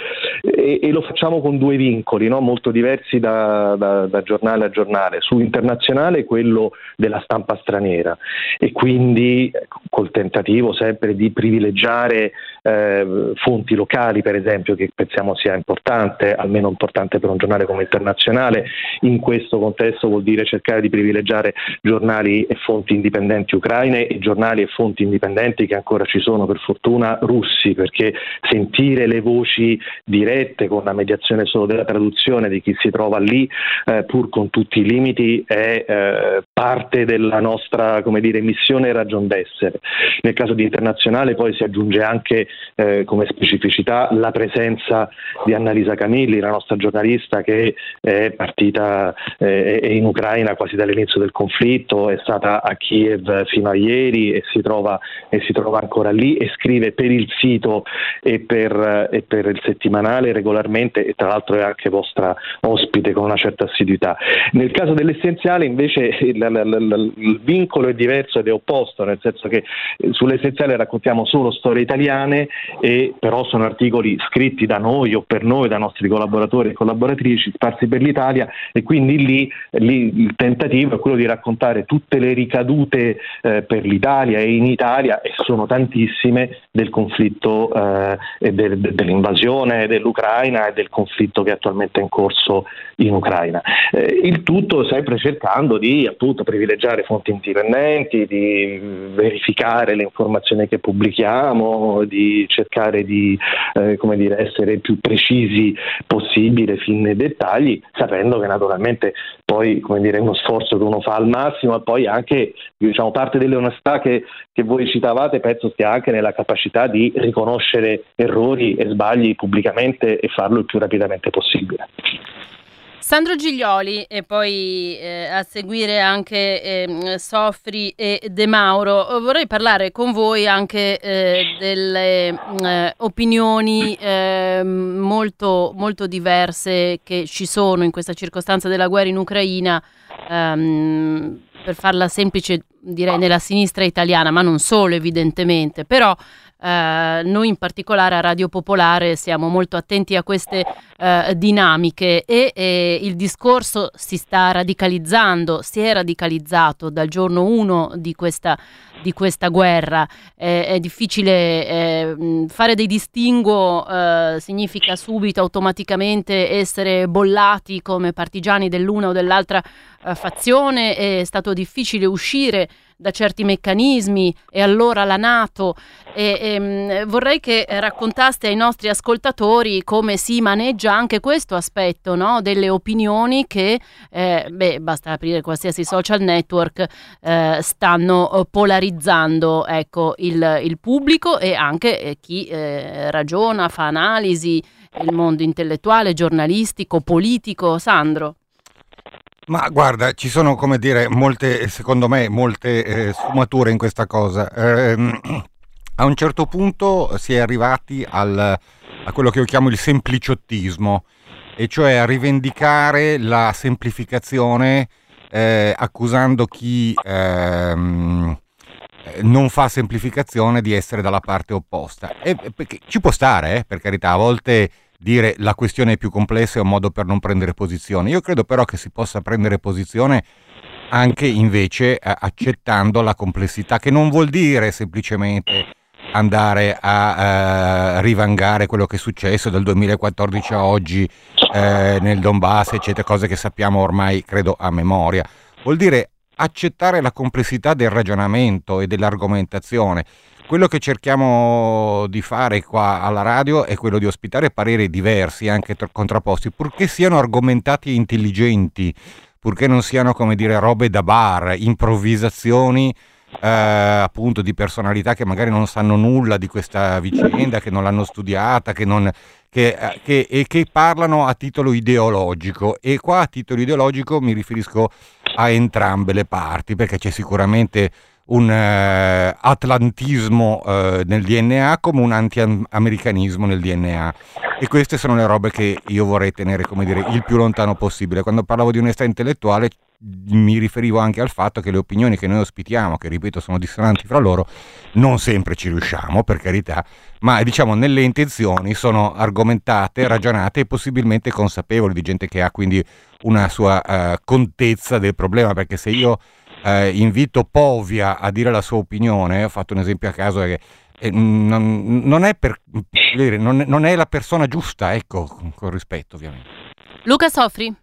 e, e lo facciamo con due vincoli no? molto diversi da, da, da giornale a giornale. Su internazionale quello della stampa straniera e quindi col tentativo sempre di privilegiare eh, fonti locali per esempio che pensiamo sia importante, almeno importante per un giornale come internazionale, in questo contesto vuol dire cercare di privilegiare giornali e fonti indipendenti ucraine e giornali e fonti indipendenti che ancora ci sono per fortuna russi perché sentire le voci dirette con la mediazione solo della traduzione di chi si trova lì eh, pur con tutti i limiti è eh, parte della nostra dire, missione e ragion d'essere. Nel caso di internazionale poi si aggiunge anche eh, come specificità la presenza di Annalisa Camilli, la nostra giornalista che è partita eh, in Ucraina quasi dall'inizio del conflitto, è stata a Kiev fino a ieri e si trova, e si trova ancora lì e scrive per il sito e per, e per il settimanale regolarmente e tra l'altro è anche vostra ospite con una certa assiduità. Nel caso dell'essenziale invece il, il, il vincolo è diverso ed è opposto, nel senso che sull'essenziale raccontiamo solo storie italiane e però sono articoli scritti da noi o per noi, da nostri collaboratori e collaboratrici sparsi per l'Italia e quindi lì, lì il tentativo è quello di raccontare tutte le ricadute eh, per l'Italia e in Italia, e sono tantissime, del conflitto eh, e del, dell'invasione dell'Ucraina e del conflitto che è attualmente in corso in Ucraina. Eh, il tutto sempre cercando di appunto privilegiare fonti indipendenti, di verificare le informazioni che pubblichiamo, di cercare di eh, dire, essere più precisi possibile fin nei dettagli, sapendo che naturalmente poi dire, è uno sforzo che uno fa al massimo e poi anche diciamo, parte dell'onestà che, che voi citavate penso stia anche nella capacità di riconoscere errori e sbagli pubblicamente e farlo il più rapidamente possibile. Sandro Giglioli e poi eh, a seguire anche eh, Sofri e De Mauro. Vorrei parlare con voi anche eh, delle mm, eh, opinioni ehm, molto, molto diverse che ci sono in questa circostanza della guerra in Ucraina. Ehm, per farla semplice, direi nella sinistra italiana, ma non solo evidentemente, però eh, noi in particolare a Radio Popolare siamo molto attenti a queste eh, dinamiche e, e, il discorso si sta radicalizzando, si è radicalizzato dal giorno 1 di questa, di questa guerra. Eh, è difficile eh, fare dei distinguo, eh, significa subito automaticamente essere bollati come partigiani dell'una o dell'altra eh, fazione, è stato difficile uscire da certi meccanismi e allora la Nato. E, e, ehm, vorrei che raccontaste ai nostri ascoltatori come si maneggia anche questo aspetto no? delle opinioni che, eh, beh, basta aprire qualsiasi social network, eh, stanno polarizzando ecco, il, il, pubblico e anche eh, chi eh, ragiona, fa analisi, il mondo intellettuale, giornalistico, politico. Sandro. Ma guarda, ci sono, come dire, molte, secondo me, molte eh, sfumature in questa cosa. Eh, a un certo punto si è arrivati al, a quello che io chiamo il sempliciottismo, e cioè a rivendicare la semplificazione eh, accusando chi ehm, non fa semplificazione di essere dalla parte opposta. E, ci può stare, eh, per carità, a volte dire la questione è più complessa è un modo per non prendere posizione. Io credo però che si possa prendere posizione anche invece eh, accettando la complessità, che non vuol dire semplicemente andare a eh, rivangare quello che è successo dal 2014 a oggi eh, nel Donbass, eccetera, cose che sappiamo ormai, credo, a memoria. Vuol dire accettare la complessità del ragionamento e dell'argomentazione. Quello che cerchiamo di fare qua alla radio è quello di ospitare pareri diversi, anche contrapposti, purché siano argomentati e intelligenti, purché non siano, come dire, robe da bar, improvvisazioni eh, appunto di personalità che magari non sanno nulla di questa vicenda, che non l'hanno studiata, che non, che, eh, che, e che parlano a titolo ideologico. E qua a titolo ideologico mi riferisco a entrambe le parti, perché c'è sicuramente un eh, atlantismo eh, nel DNA come un anti-americanismo nel DNA e queste sono le robe che io vorrei tenere come dire il più lontano possibile. Quando parlavo di onestà intellettuale mi riferivo anche al fatto che le opinioni che noi ospitiamo che ripeto sono dissonanti fra loro non sempre ci riusciamo per carità ma diciamo nelle intenzioni sono argomentate ragionate e possibilmente consapevoli di gente che ha quindi una sua uh, contezza del problema perché se io eh, invito Povia a dire la sua opinione, ho fatto un esempio a caso eh, non, non, è per, non, non, è la persona giusta, ecco, con rispetto ovviamente. Luca Sofri.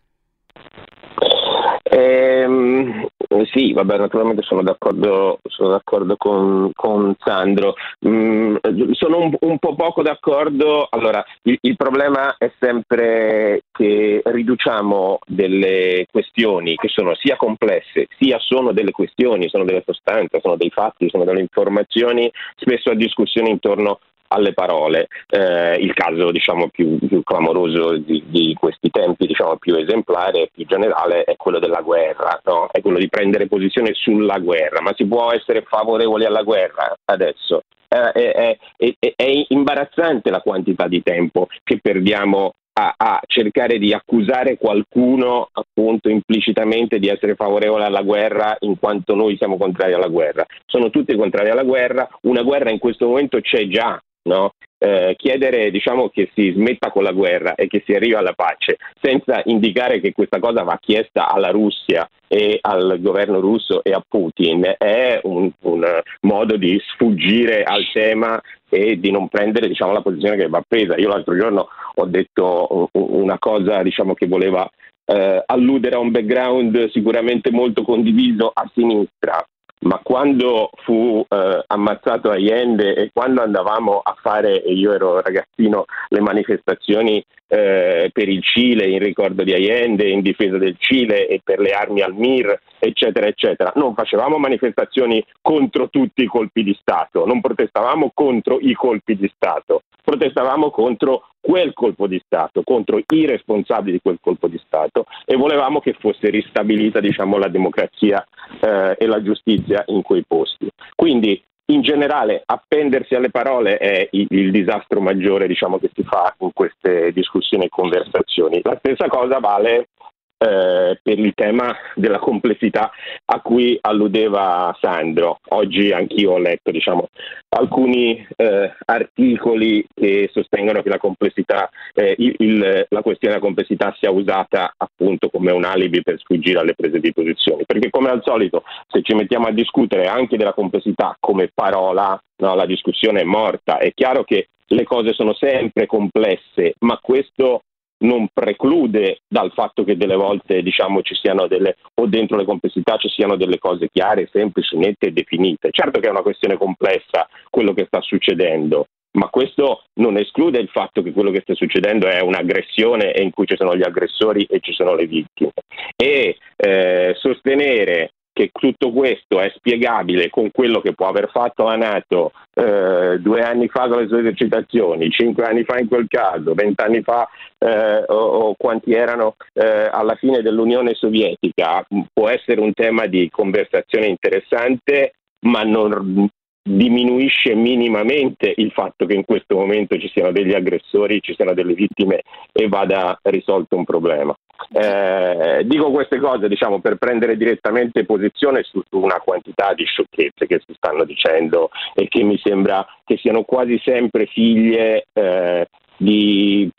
Ehm, sì, vabbè, naturalmente sono d'accordo, sono d'accordo con, con, Sandro. Mm, sono un, un, po' poco d'accordo. Allora, il, il, problema è sempre che riduciamo delle questioni che sono sia complesse, sia sono delle questioni, sono delle sostanze, sono dei fatti, sono delle informazioni, spesso a discussione intorno alle parole. Eh, il caso diciamo, più, più clamoroso di, di, questi tempi, diciamo, più esemplare e più generale, è quello della guerra, no? è quello di prendere posizione sulla guerra, ma si può essere favorevoli alla guerra adesso? Eh, è, è, è, è imbarazzante la quantità di tempo che perdiamo a, a, cercare di accusare qualcuno appunto implicitamente di essere favorevole alla guerra in quanto noi siamo contrari alla guerra. Sono tutti contrari alla guerra, una guerra in questo momento c'è già, no? eh, chiedere diciamo, che si smetta con la guerra e che si arrivi alla pace, senza indicare che questa cosa va chiesta alla Russia e al governo russo e a Putin, è un, un modo di sfuggire al tema e di non prendere diciamo, la posizione che va presa. Io l'altro giorno ho detto una cosa diciamo, che voleva eh, alludere a un background sicuramente molto condiviso a sinistra, ma quando fu eh, ammazzato Allende e quando andavamo a fare, e io ero ragazzino, le manifestazioni eh, per il Cile in ricordo di Allende, in difesa del Cile e per le armi al MIR, eccetera, eccetera, non facevamo manifestazioni contro tutti i colpi di Stato, non protestavamo contro i colpi di Stato, protestavamo contro quel colpo di Stato, contro i responsabili di quel colpo di Stato e volevamo che fosse ristabilita diciamo, la democrazia eh, e la giustizia in quei posti. Quindi in generale appendersi alle parole è il, il disastro maggiore diciamo, che si fa in queste discussioni e conversazioni. La stessa cosa vale eh, per il tema della complessità a cui alludeva Sandro. Oggi anch'io ho letto diciamo, alcuni eh, articoli che sostengono che la, eh, il, il, la questione della complessità sia usata appunto come un alibi per sfuggire alle prese di posizione. Perché come al solito se ci mettiamo a discutere anche della complessità come parola, no, la discussione è morta. È chiaro che le cose sono sempre complesse, ma questo non preclude dal fatto che delle volte diciamo, ci siano delle, o dentro le complessità ci siano delle cose chiare, semplici, nette e definite. Certo che è una questione complessa quello che sta succedendo, ma questo non esclude il fatto che quello che sta succedendo è un'aggressione in cui ci sono gli aggressori e ci sono le vittime. E eh, sostenere che tutto questo è spiegabile con quello che può aver fatto la Nato eh, due anni fa con le sue esercitazioni, cinque anni fa in quel caso, vent'anni fa eh, o, o, quanti erano eh, alla fine dell'Unione Sovietica, può essere un tema di conversazione interessante, ma non diminuisce minimamente il fatto che in questo momento ci siano degli aggressori, ci siano delle vittime e vada risolto un problema. Eh, dico queste cose diciamo, per prendere direttamente posizione su, una quantità di sciocchezze che si stanno dicendo e che mi sembra che siano quasi sempre figlie eh, di,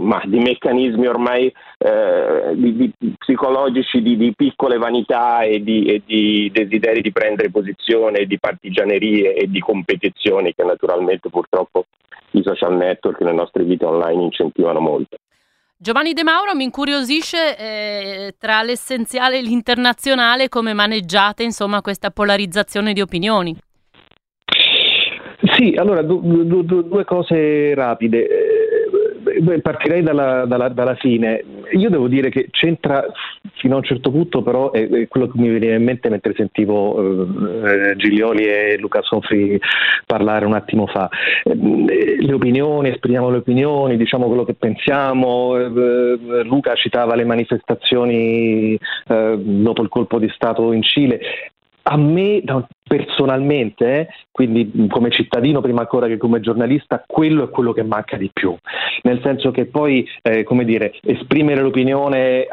ma, di, meccanismi ormai eh, di, di psicologici di, piccole vanità e di, e di desideri di prendere posizione, di partigianerie e di competizioni che naturalmente purtroppo i social network e le nostre vite online incentivano molto. Giovanni De Mauro mi incuriosisce eh, tra l'essenziale e l'internazionale come maneggiate insomma questa polarizzazione di opinioni. Sì, allora du, du, du, due cose rapide. Eh, partirei dalla, dalla, dalla, fine. Io devo dire che c'entra fino a un certo punto, però è, è quello che mi veniva in mente mentre sentivo eh, Giglioli e Luca Sofri parlare un attimo fa. Eh, le opinioni, esprimiamo le opinioni, diciamo quello che pensiamo. Eh, Luca citava le manifestazioni eh, dopo il colpo di Stato in Cile. A me, personalmente, quindi come cittadino prima ancora che come giornalista, quello è quello che manca di più. Nel senso che poi, eh, come dire, esprimere l'opinione,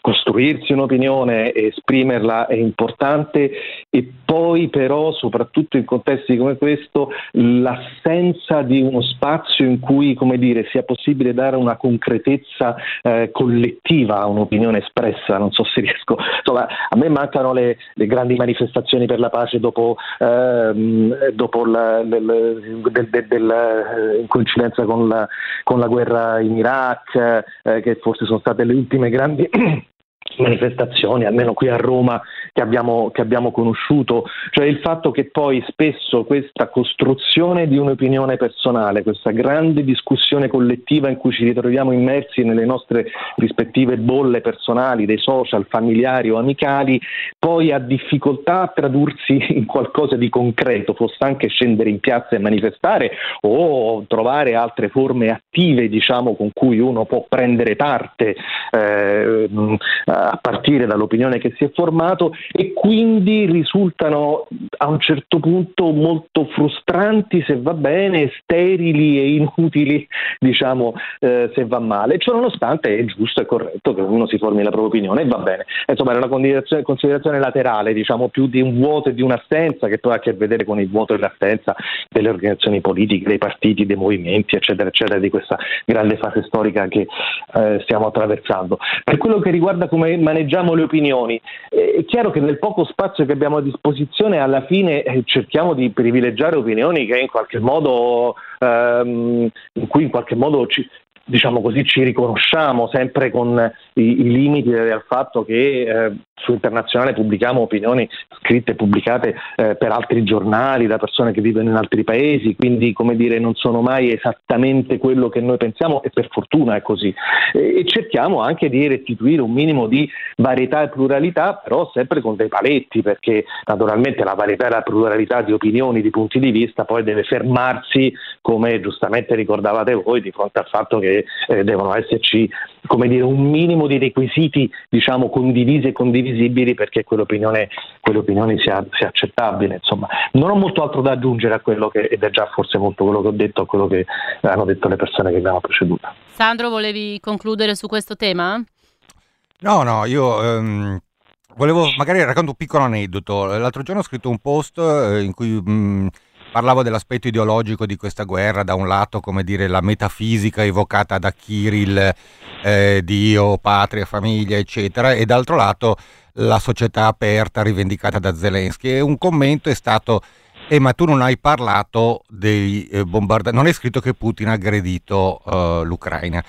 costruirsi un'opinione, esprimerla è importante e poi però, soprattutto in contesti come questo, l'assenza di uno spazio in cui, come dire, sia possibile dare una concretezza eh, collettiva a un'opinione espressa, non so se riesco, insomma, a me mancano le, le grandi manifestazioni per la pace dopo, ehm, dopo la, del, del, del, eh, in coincidenza con la, con la, guerra in Iraq, eh, che forse sono state le ultime grandi manifestazioni, almeno qui a Roma, che abbiamo, che abbiamo, conosciuto, cioè il fatto che poi spesso questa costruzione di un'opinione personale, questa grande discussione collettiva in cui ci ritroviamo immersi nelle nostre rispettive bolle personali, dei social, familiari o amicali, poi ha difficoltà a tradursi in qualcosa di concreto, fosse anche scendere in piazza e manifestare o trovare altre forme attive diciamo, con cui uno può prendere parte. Eh, a partire dall'opinione che si è formato e quindi risultano a un certo punto molto frustranti se va bene, sterili e inutili diciamo eh, se va male. Ciò nonostante è giusto e corretto che uno si formi la propria opinione e va bene. Insomma era una considerazione, considerazione laterale, diciamo più di un vuoto e di un'assenza che poi ha a che vedere con il vuoto e l'assenza delle organizzazioni politiche, dei partiti, dei movimenti, eccetera, eccetera, di questa grande fase storica che eh, stiamo attraversando. Per quello che riguarda come maneggiamo le opinioni. È chiaro che nel poco spazio che abbiamo a disposizione alla fine eh, cerchiamo di privilegiare opinioni che in qualche modo, ehm, in cui in qualche modo ci, diciamo così, ci riconosciamo sempre con i, i limiti del fatto che eh, su Internazionale pubblichiamo opinioni scritte e pubblicate eh, per altri giornali, da persone che vivono in altri paesi, quindi come dire non sono mai esattamente quello che noi pensiamo e per fortuna è così. E, e cerchiamo anche di restituire un minimo di varietà e pluralità, però sempre con dei paletti, perché naturalmente la varietà e la pluralità di opinioni, di punti di vista poi deve fermarsi, come giustamente ricordavate voi, di fronte al fatto che eh, devono esserci come dire, un minimo di requisiti diciamo, condivisi e condivisibili perché quell'opinione, quell'opinione sia, sia, accettabile. Insomma. Non ho molto altro da aggiungere a quello che, ed è già forse molto quello che ho detto, a quello che hanno detto le persone che mi hanno preceduto. Sandro, volevi concludere su questo tema? No, no, io ehm, volevo magari racconto un piccolo aneddoto. L'altro giorno ho scritto un post eh, in cui mh, mm, parlavo dell'aspetto ideologico di questa guerra, da un lato, come dire, la metafisica evocata da Kirill, eh, Dio, patria, famiglia, eccetera, e dall'altro lato la società aperta rivendicata da Zelensky. E un commento è stato eh, ma tu non hai parlato dei eh, bombardamenti, non hai scritto che Putin ha aggredito uh, l'Ucraina.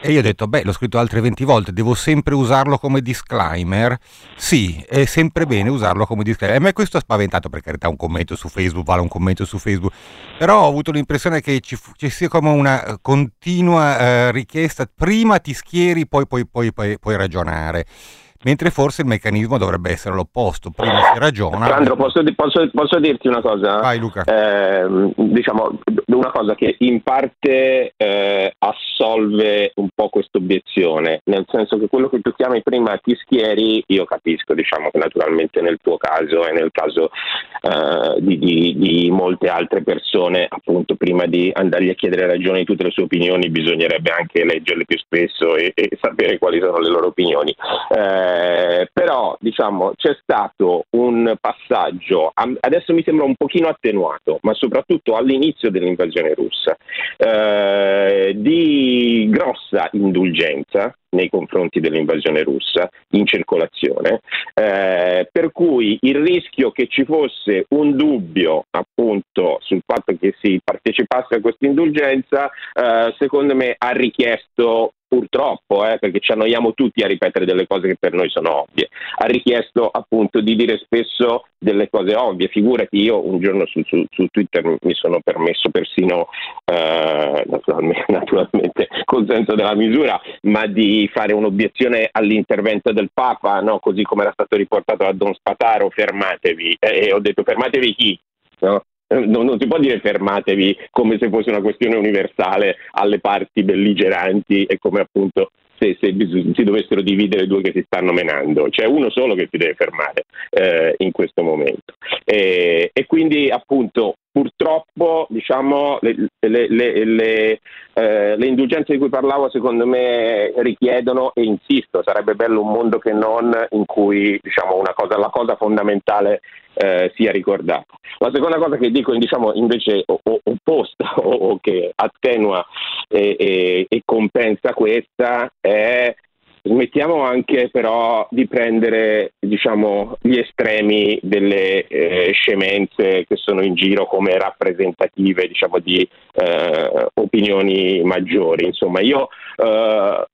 E io ho detto, beh, l'ho scritto altre 20 volte, devo sempre usarlo come disclaimer? Sì, è sempre bene usarlo come disclaimer. E a me questo ha spaventato, per carità, un commento su Facebook, vale un commento su Facebook, però ho avuto l'impressione che ci, ci sia come una continua eh, richiesta, prima ti schieri, poi poi, poi, puoi ragionare mentre forse il meccanismo dovrebbe essere l'opposto, prima si ragiona. Sandro, posso, posso, posso dirti una cosa? Vai Luca. Eh, diciamo, una cosa che in parte eh, assolve un po' questa obiezione, nel senso che quello che tu chiami prima ti schieri, io capisco, diciamo che naturalmente nel tuo caso e nel caso eh, di, di, di, molte altre persone, appunto prima di andargli a chiedere ragione di tutte le sue opinioni bisognerebbe anche leggerle più spesso e, e sapere quali sono le loro opinioni. Eh, eh, però diciamo c'è stato un passaggio, adesso mi sembra un pochino attenuato, ma soprattutto all'inizio dell'invasione russa, eh, di grossa indulgenza nei confronti dell'invasione russa in circolazione, eh, per cui il rischio che ci fosse un dubbio appunto sul fatto che si partecipasse a questa indulgenza, eh, secondo me ha richiesto purtroppo, eh, perché ci annoiamo tutti a ripetere delle cose che per noi sono ovvie, ha richiesto appunto di dire spesso delle cose ovvie. Figurati, io un giorno su, su, su Twitter mi sono permesso persino, eh, naturalmente, naturalmente col senso della misura, ma di fare un'obiezione all'intervento del Papa, no? così come era stato riportato da Don Spataro, fermatevi. E ho detto fermatevi chi? No? Eh, non, non, si può dire fermatevi come se fosse una questione universale alle parti belligeranti e come appunto se, se si dovessero dividere due che si stanno menando, c'è uno solo che si deve fermare eh, in questo momento. E, e, quindi appunto purtroppo diciamo, le, le, le, eh, le, indulgenze di cui parlavo secondo me richiedono e insisto, sarebbe bello un mondo che non in cui diciamo, cosa, la cosa fondamentale eh, sia ricordata. La seconda cosa che dico diciamo, invece opposta o, o, che attenua e, e, e compensa questa è smettiamo anche però di prendere diciamo, gli estremi delle eh, scemenze che sono in giro come rappresentative diciamo, di eh, opinioni maggiori. Insomma, io eh,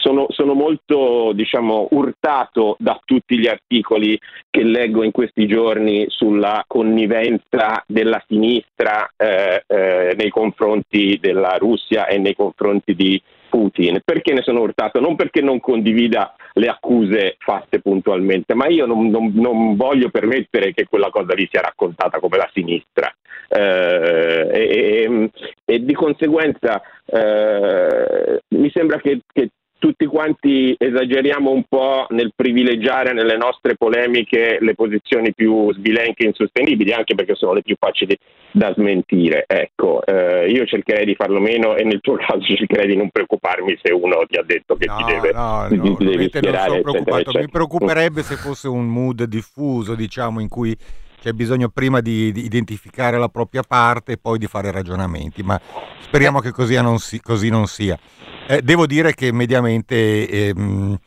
sono, sono, molto diciamo, urtato da tutti gli articoli che leggo in questi giorni sulla connivenza della sinistra eh, eh, nei confronti della Russia e nei confronti di Putin. Perché ne sono urtato? Non perché non condivida le accuse fatte puntualmente, ma io non, non, non voglio permettere che quella cosa lì sia raccontata come la sinistra. Eh, e, e, di conseguenza eh, mi sembra che, che tutti quanti esageriamo un po' nel privilegiare nelle nostre polemiche le posizioni più sbilenche e insostenibili, anche perché sono le più facili da smentire. Ecco, eh, io cercherei di farlo meno e nel tuo caso cercherei di non preoccuparmi se uno ti ha detto che no, ti deve, no, ti, no, ti devi schierare. Eccetera, eccetera. Mi preoccuperebbe se fosse un mood diffuso, diciamo, in cui c'è bisogno prima di, di, identificare la propria parte e poi di fare ragionamenti, ma speriamo che così non, si, così non sia. Eh, devo dire che mediamente ehm,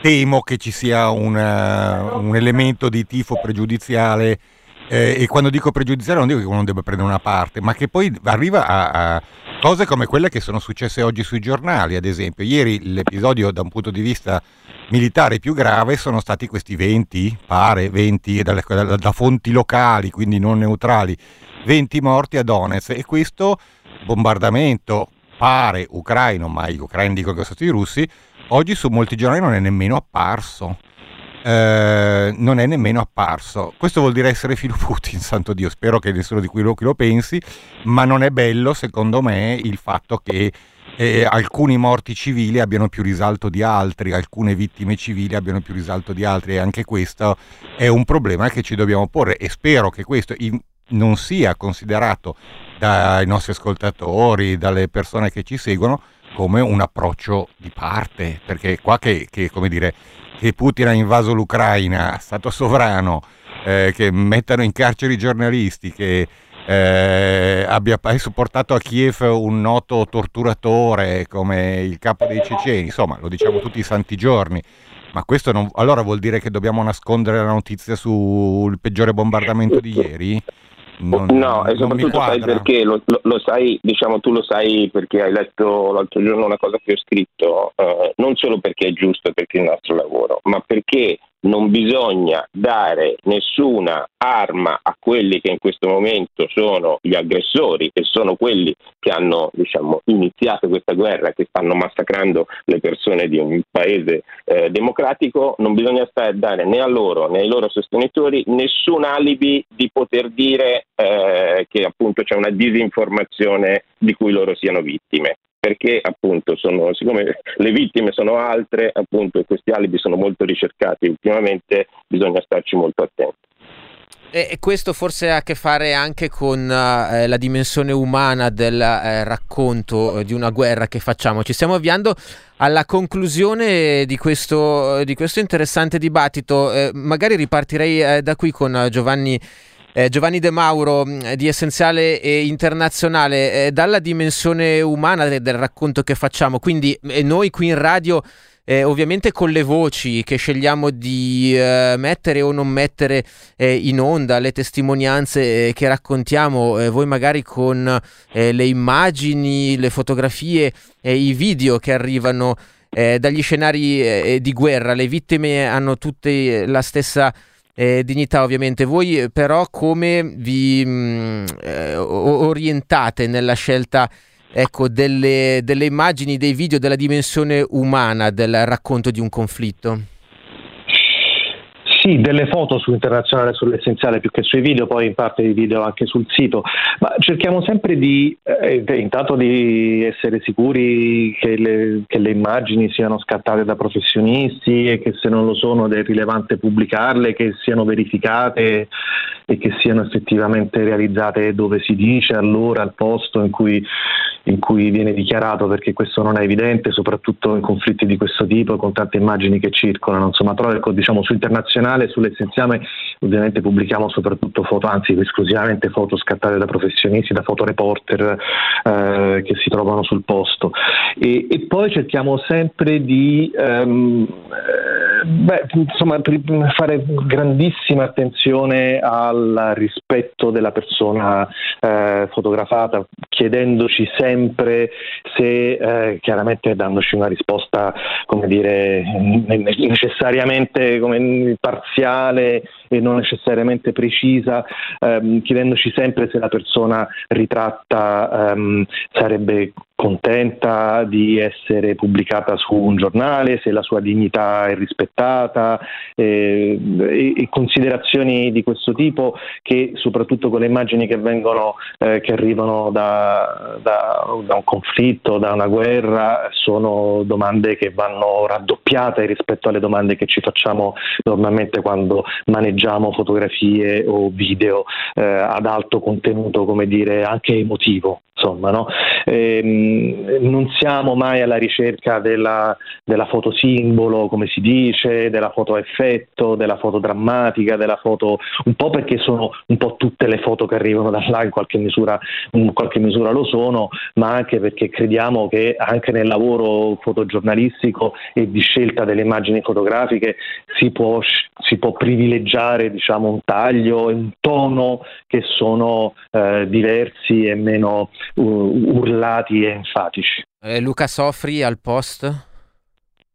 temo che ci sia una, un elemento di tifo pregiudiziale eh, e quando dico pregiudiziale non dico che uno debba prendere una parte, ma che poi arriva a, a Cose come quelle che sono successe oggi sui giornali, ad esempio. Ieri l'episodio da un punto di vista militare più grave sono stati questi 20, pare 20 da, da, da fonti locali, quindi non neutrali, 20 morti a Donetsk e questo bombardamento pare ucraino, ma gli ucraini dicono che sono stati russi, oggi su molti giornali non è nemmeno apparso. Eh, non è nemmeno apparso. Questo vuol dire essere filo Putin, santo Dio, spero che nessuno di qui lo, lo pensi, ma non è bello secondo me il fatto che eh, alcuni morti civili abbiano più risalto di altri, alcune vittime civili abbiano più risalto di altri e anche questo è un problema che ci dobbiamo porre e spero che questo in, non sia considerato dai nostri ascoltatori, dalle persone che ci seguono, come un approccio di parte, perché qua che, che come dire, che Putin ha invaso l'Ucraina, Stato sovrano, eh, che mettano in carcere i giornalisti, che eh, abbia supportato a Kiev un noto torturatore come il capo dei ceceni, insomma lo diciamo tutti i santi giorni. Ma questo non, allora vuol dire che dobbiamo nascondere la notizia sul peggiore bombardamento di ieri? Non, no, e soprattutto sai perché, lo, lo, lo, sai, diciamo tu lo sai perché hai letto l'altro giorno una cosa che ho scritto, eh, non solo perché è giusto, perché è il nostro lavoro, ma perché non bisogna dare nessuna arma a quelli che in questo momento sono gli aggressori e sono quelli che hanno diciamo, iniziato questa guerra, che stanno massacrando le persone di un paese eh, democratico, non bisogna dare né a loro né ai loro sostenitori nessun alibi di poter dire eh, che appunto c'è una disinformazione di cui loro siano vittime perché appunto sono, siccome le vittime sono altre, appunto questi alibi sono molto ricercati ultimamente, bisogna starci molto attenti. E questo forse ha a che fare anche con uh, la dimensione umana del uh, racconto uh, di una guerra che facciamo. Ci stiamo avviando alla conclusione di questo, di questo interessante dibattito. magari ripartirei da qui con Giovanni eh, Giovanni De Mauro mm, di Essenziale e Internazionale, eh, dalla dimensione umana del, del, racconto che facciamo, quindi eh, noi qui in radio eh, ovviamente con le voci che scegliamo di eh, mettere o non mettere eh, in onda, le testimonianze eh, che raccontiamo, voi magari con le immagini, le fotografie e i video che arrivano dagli scenari di guerra, le vittime hanno tutte la stessa eh, dignità ovviamente. Voi eh, però come vi mh, mm, eh, orientate nella scelta ecco, delle, delle immagini, dei video, della dimensione umana del racconto di un conflitto? Sì, delle foto su Internazionale sull'essenziale più che sui video, poi in parte di video anche sul sito, ma cerchiamo sempre di, eh, intanto di essere sicuri che le, che le, immagini siano scattate da professionisti e che se non lo sono è rilevante pubblicarle, che siano verificate e che siano effettivamente realizzate dove si dice, all'ora, al posto in cui, in cui viene dichiarato, perché questo non è evidente, soprattutto in conflitti di questo tipo, con tante immagini che circolano. Insomma, però ecco, diciamo, su internazionale, sull'essenziale, ovviamente pubblichiamo soprattutto foto, anzi esclusivamente foto scattate da professionisti, da fotoreporter eh, che si trovano sul posto. E, e poi cerchiamo sempre di ehm, eh, beh, insomma, fare grandissima attenzione al rispetto della persona eh, fotografata, chiedendoci sempre se, eh, chiaramente dandoci una risposta, come dire, necessariamente come parziale e non necessariamente precisa, ehm, chiedendoci sempre se la persona ritratta ehm, sarebbe contenta di essere pubblicata su un giornale, se la sua dignità è rispettata eh, e, considerazioni di questo tipo che soprattutto con le immagini che vengono eh, che arrivano da, da, da, un conflitto, da una guerra, sono domande che vanno raddoppiate rispetto alle domande che ci facciamo normalmente quando maneggiamo fotografie o video eh, ad alto contenuto, come dire, anche emotivo insomma, no? ehm, non siamo mai alla ricerca della, della foto simbolo, come si dice, della foto effetto, della foto drammatica, della foto un po' perché sono un po' tutte le foto che arrivano da là in qualche misura, in qualche misura lo sono, ma anche perché crediamo che anche nel lavoro fotogiornalistico e di scelta delle immagini fotografiche si può, si può privilegiare diciamo, un taglio e un tono che sono eh, diversi e meno uh, urlati e enfatici. Eh, Luca Sofri al post?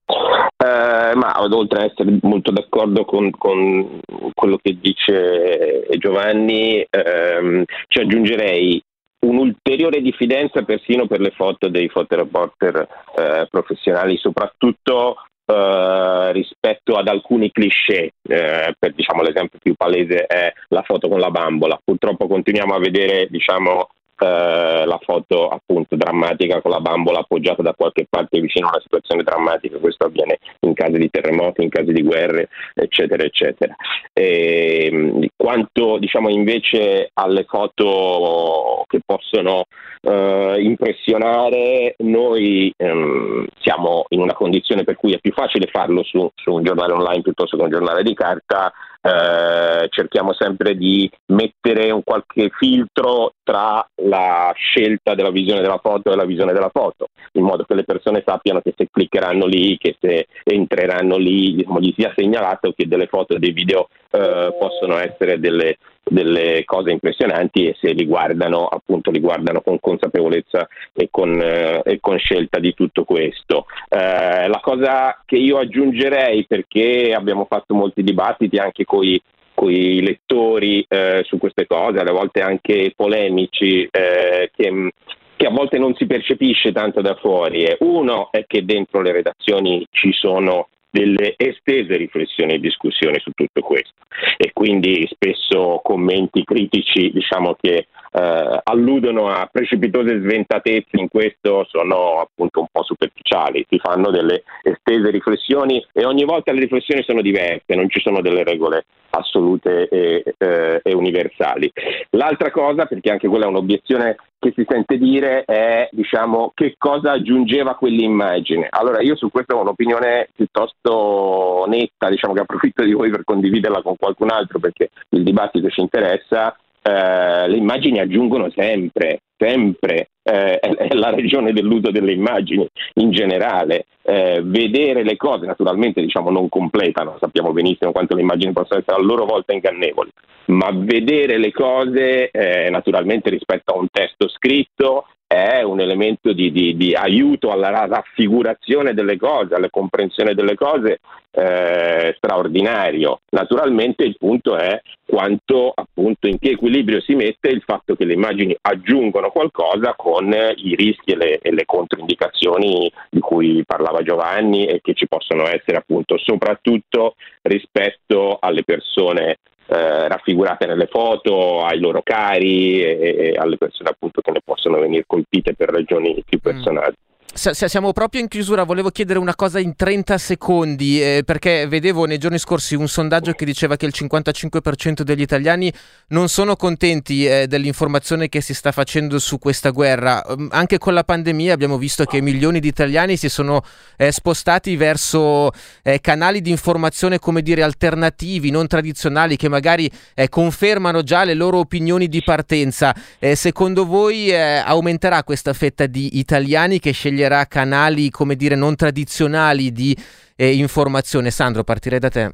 Eh, ma oltre a essere molto d'accordo con, con quello che dice Giovanni, ehm, ci aggiungerei un'ulteriore diffidenza persino per le foto dei fotoreporter eh, professionali, soprattutto eh, rispetto ad alcuni cliché. Eh, per diciamo, l'esempio più palese è la foto con la bambola. Purtroppo continuiamo a vedere diciamo, eh, la foto appunto drammatica con la bambola appoggiata da qualche parte vicino a una situazione drammatica, questo avviene in casi di terremoti, in casi di guerre, eccetera, eccetera. E, ehm, quanto diciamo invece alle foto che possono eh, impressionare, noi ehm, siamo in una condizione per cui è più facile farlo su, su un giornale online piuttosto che un giornale di carta eh, cerchiamo sempre di mettere un qualche filtro tra la scelta della visione della foto e la visione della foto, in modo che le persone sappiano che se cliccheranno lì, che se entreranno lì, diciamo, gli sia segnalato che delle foto e dei video eh, possono essere delle, delle cose impressionanti e se li guardano appunto li guardano con consapevolezza e con, eh, e con scelta di tutto questo. Eh, la cosa che io aggiungerei perché abbiamo fatto molti dibattiti anche con i lettori eh, su queste cose, alle volte anche polemici, eh, che, che, a volte non si percepisce tanto da fuori. Uno è che dentro le redazioni ci sono delle estese riflessioni e discussioni su tutto questo. E quindi spesso commenti critici diciamo che eh, alludono a precipitose sventatezze in questo sono appunto un po' superficiali, si fanno delle estese riflessioni e ogni volta le riflessioni sono diverse, non ci sono delle regole assolute e, eh, e universali. L'altra cosa, perché anche quella è un'obiezione che si sente dire è diciamo, che cosa aggiungeva quell'immagine. Allora io su questo ho un'opinione piuttosto netta, diciamo che approfitto di voi per condividerla con qualcun altro perché il dibattito ci interessa. Eh, le immagini aggiungono sempre, sempre, eh, è la ragione dell'uso delle immagini in generale. Eh, vedere le cose naturalmente diciamo, non completano, sappiamo benissimo quanto le immagini possono essere a loro volta ingannevoli, ma vedere le cose eh, naturalmente rispetto a un testo scritto è un elemento di, di, di, aiuto alla raffigurazione delle cose, alla comprensione delle cose eh, straordinario. Naturalmente il punto è quanto appunto in che equilibrio si mette il fatto che le immagini aggiungono qualcosa con i rischi e le, e le controindicazioni di cui parlava Giovanni e che ci possono essere appunto soprattutto rispetto alle persone eh, raffigurate nelle foto, ai loro cari e, e, alle persone appunto che ne possono venire colpite per ragioni più mm. personali. Mm. Siamo proprio in chiusura, volevo chiedere una cosa in 30 secondi, eh, perché vedevo nei giorni scorsi un sondaggio che diceva che il 55% degli italiani non sono contenti eh, dell'informazione che si sta facendo su questa guerra. Um, anche con la pandemia abbiamo visto che milioni di italiani si sono eh, spostati verso eh, canali di informazione, come dire, alternativi, non tradizionali, che magari eh, confermano già le loro opinioni di partenza. Eh, secondo voi aumenterà questa fetta di italiani che sceglieranno sceglierà canali, come dire, non tradizionali di eh, informazione. Sandro, partirei da te.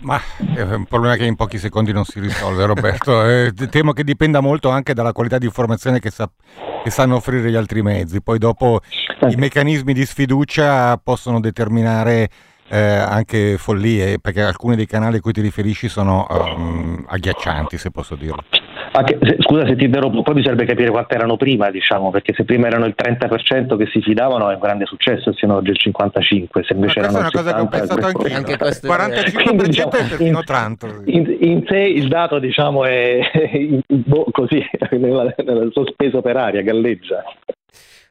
Ma è un problema che in pochi secondi non si risolve, Roberto. eh, temo che dipenda molto anche dalla qualità di informazione che, sa- che sanno offrire gli altri mezzi. Poi dopo i meccanismi di sfiducia possono determinare eh, anche follie, perché alcuni dei canali a cui ti riferisci sono um, agghiaccianti, se posso dirlo. Anche, se, scusa se ti interrompo, poi bisognerebbe capire quanto erano prima, diciamo, perché se prima erano il 30% che si fidavano è un grande successo, siano oggi il 55%, se invece erano è una cosa che ho pensato anche anche 45% Quindi, diciamo, è perfino tanto. In, in, sé il dato diciamo è boh, così, sospeso per aria, galleggia.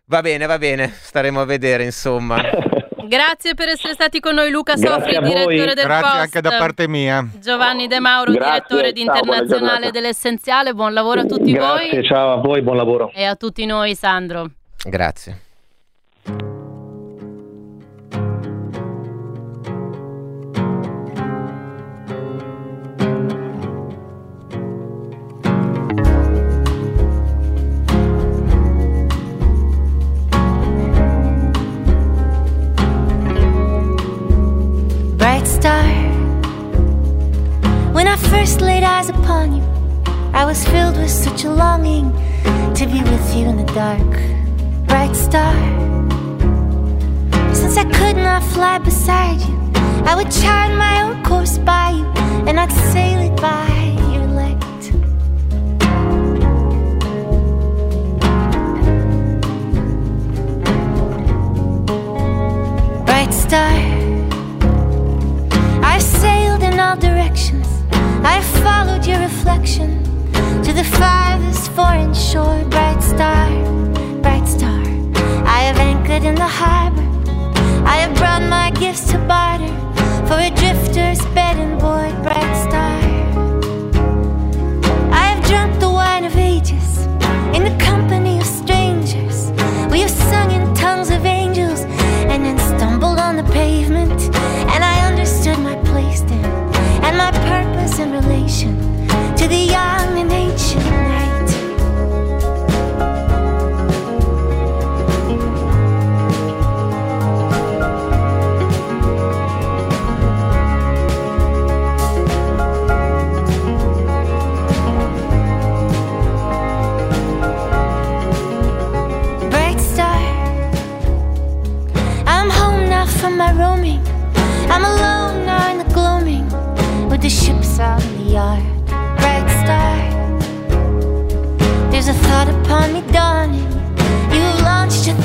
Va bene, va bene, staremo a vedere insomma. Grazie per essere stati con noi Luca Sofri, direttore del Grazie Post. anche da parte mia. Giovanni De Mauro, Grazie. direttore di Internazionale dell'Essenziale. Buon lavoro a tutti Grazie, voi. Grazie, ciao a voi, buon lavoro. E a tutti noi, Sandro. Grazie. I first laid eyes upon you, I was filled with such a longing to be with you in the dark. Bright star. Since I could not fly beside you, I would chart my own course by you, and I'd sail it by your light. Bright star. I sailed in all directions. I followed your reflection to the farthest foreign shore. Bright star, bright star. I have anchored in the harbor. I have brought my gifts to barter for a drifter's bed and board. Bright star. I have drunk the wine of ages in the company of strangers. We have sung in in relation to the young and ancient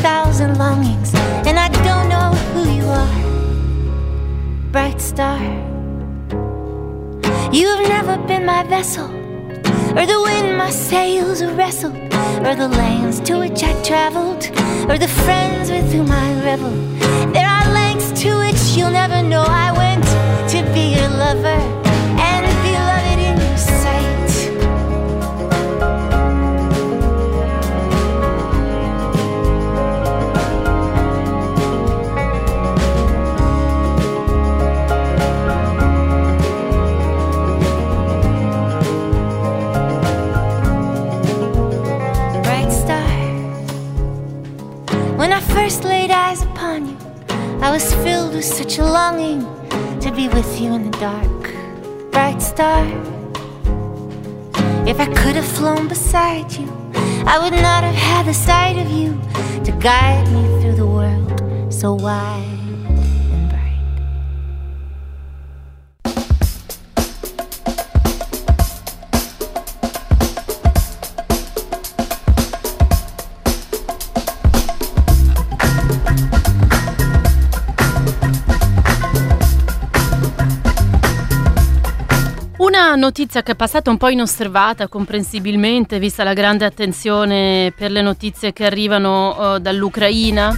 thousand longings, and I don't know who you are. Bright star, you have never been my vessel, or the wind my sails wrestled, or the lands to which I traveled, or the friends with whom I reveled. There are lengths to which you'll never know I went to be your lover laid eyes upon you, I was filled with such a longing to be with you in the dark. Bright star. If I could have flown beside you, I would not have had the sight of you to guide me through the world so wide Una notizia che è passata un po' inosservata, comprensibilmente, vista la grande attenzione per le notizie che arrivano eh, dall'Ucraina.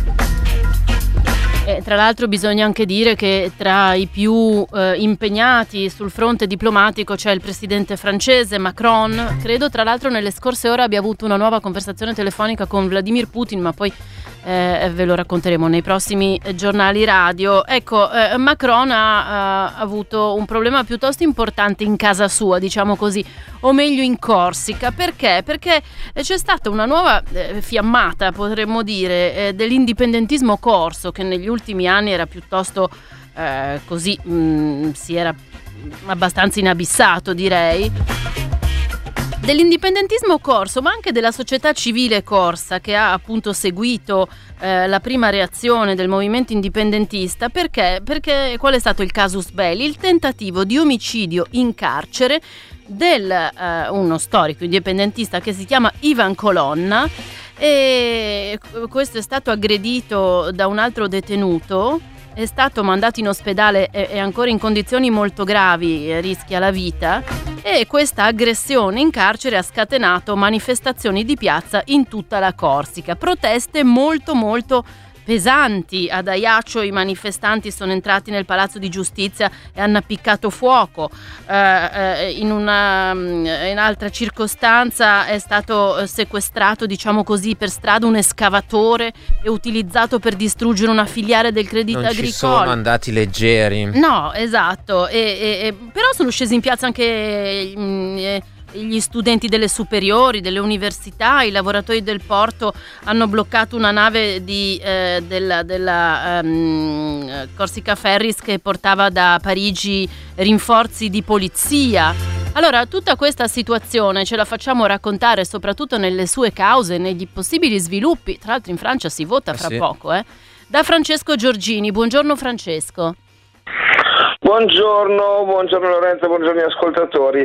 E, tra l'altro bisogna anche dire che tra i più eh, impegnati sul fronte diplomatico c'è il presidente francese Macron. Credo tra l'altro nelle scorse ore abbia avuto una nuova conversazione telefonica con Vladimir Putin, ma poi eh, ve lo racconteremo nei prossimi giornali radio. Ecco, eh, Macron ha, ha avuto un problema piuttosto importante in casa sua, diciamo così, o meglio in Corsica. Perché? Perché c'è stata una nuova eh, fiammata, potremmo dire, eh, dell'indipendentismo corso che negli ultimi anni era piuttosto eh, così, mh, si era abbastanza inabissato, direi dell'indipendentismo corso, ma anche della società civile corsa che ha appunto seguito eh, la prima reazione del movimento indipendentista. Perché? Perché qual è stato il casus belli? Il tentativo di omicidio in carcere del eh, uno storico indipendentista che si chiama Ivan Colonna e questo è stato aggredito da un altro detenuto è stato mandato in ospedale e è ancora in condizioni molto gravi, eh, rischia la vita e questa aggressione in carcere ha scatenato manifestazioni di piazza in tutta la Corsica, proteste molto molto pesanti. Ad Ajaccio i manifestanti sono entrati nel palazzo di giustizia e hanno appiccato fuoco. Eh, eh, in, una, in altra circostanza è stato sequestrato, diciamo così, per strada un escavatore e utilizzato per distruggere una filiale del Credito non Agricole. ci sono andati leggeri. No, esatto. E, e- e- però sono scesi in piazza anche mm, eh, gli studenti delle superiori, delle università, i lavoratori del porto hanno bloccato una nave di, eh, della, della, ehm, Corsica Ferris che portava da Parigi rinforzi di polizia. Allora, tutta questa situazione ce la facciamo raccontare soprattutto nelle sue cause, negli possibili sviluppi. Tra l'altro in Francia si vota fra sì. poco, eh? Da Francesco Giorgini. Buongiorno Francesco. Buongiorno, buongiorno Lorenzo, buongiorno ascoltatori.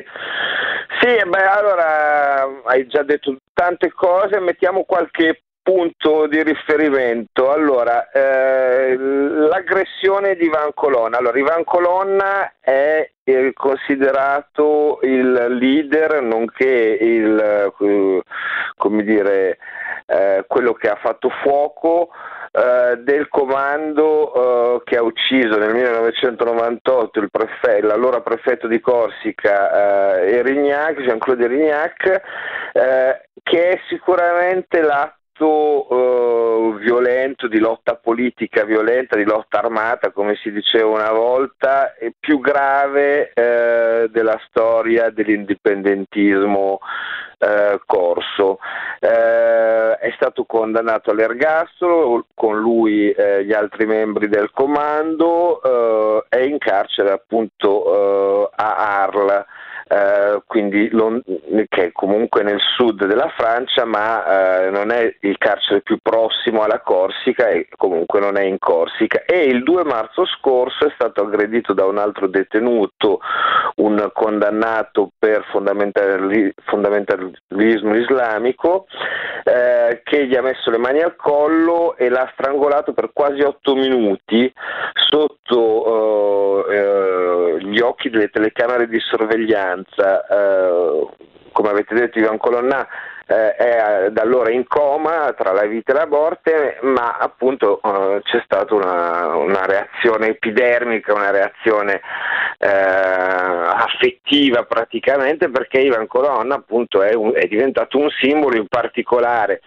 Sì, beh, allora hai già detto tante cose, mettiamo qualche punto di riferimento. Allora, eh, l'aggressione di Ivan Colonna. Allora, Ivan Colonna è eh, considerato il leader, nonché il, eh, come dire, eh, quello che ha fatto fuoco eh, del comando eh, che ha ucciso nel 1998 il prefe- l'allora prefetto di Corsica eh, Erignac, Jean-Claude Erignac, eh, che è sicuramente l'atto uh, violento, di lotta politica violenta, di lotta armata, come si diceva una volta, e più grave uh, della storia dell'indipendentismo uh, corso. è stato condannato all'ergastolo, con lui gli altri membri del comando, è in carcere appunto a Arles. Uh, quindi che è comunque nel sud della Francia, ma uh, non è il carcere più prossimo alla Corsica e comunque non è in Corsica. E il 2 marzo scorso è stato aggredito da un altro detenuto, un condannato per fondamentali, fondamentalismo islamico, uh, che gli ha messo le mani al collo e l'ha strangolato per quasi otto minuti sotto gli occhi delle telecamere di sorveglianza eh, come avete detto Ivan Colonna eh, è da allora in coma tra la vita e la morte, ma appunto eh, c'è stata una, una, reazione epidermica, una reazione eh, affettiva praticamente perché Ivan Colonna appunto è, un, è diventato un simbolo in particolare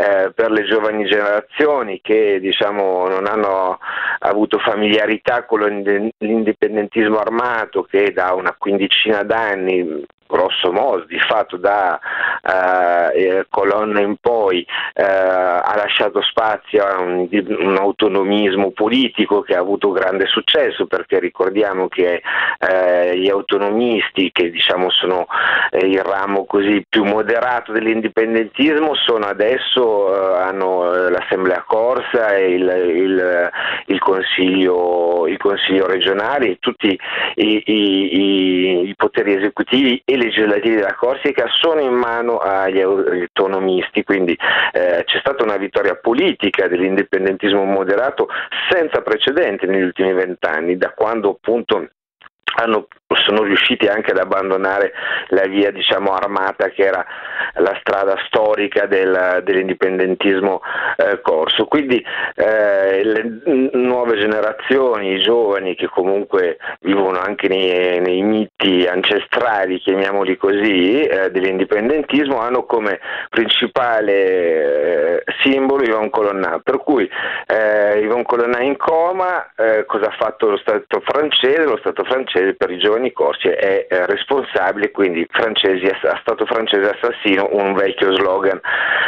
eh, per le giovani generazioni che diciamo, non hanno avuto familiarità con l'indipendentismo armato che da una quindicina d'anni grosso modo, di fatto da eh, colonna in poi eh, ha lasciato spazio a un, un, autonomismo politico che ha avuto grande successo perché ricordiamo che eh, gli autonomisti che diciamo sono eh, il ramo così più moderato dell'indipendentismo sono adesso eh, hanno eh, l'assemblea corsa e il, il, il, consiglio, il consiglio regionale e tutti i, i, i poteri esecutivi e legislativi della Corsica sono in mano agli autonomisti, quindi eh, c'è stata una vittoria politica dell'indipendentismo moderato senza precedenti negli ultimi vent'anni, da quando appunto hanno, sono riusciti anche ad abbandonare la via diciamo, armata che era la strada storica del, dell'indipendentismo eh, corso. Quindi eh, le nuove generazioni, i giovani che comunque vivono anche nei, nei miti ancestrali, chiamiamoli così, eh, dell'indipendentismo, hanno come principale eh, simbolo Ivan Colonna. Per cui eh, Ivan Colonna in coma, eh, cosa ha fatto lo Stato francese? Lo Stato francese per i giovani corsi è responsabile, quindi francesi, a Stato francese assassino un vecchio slogan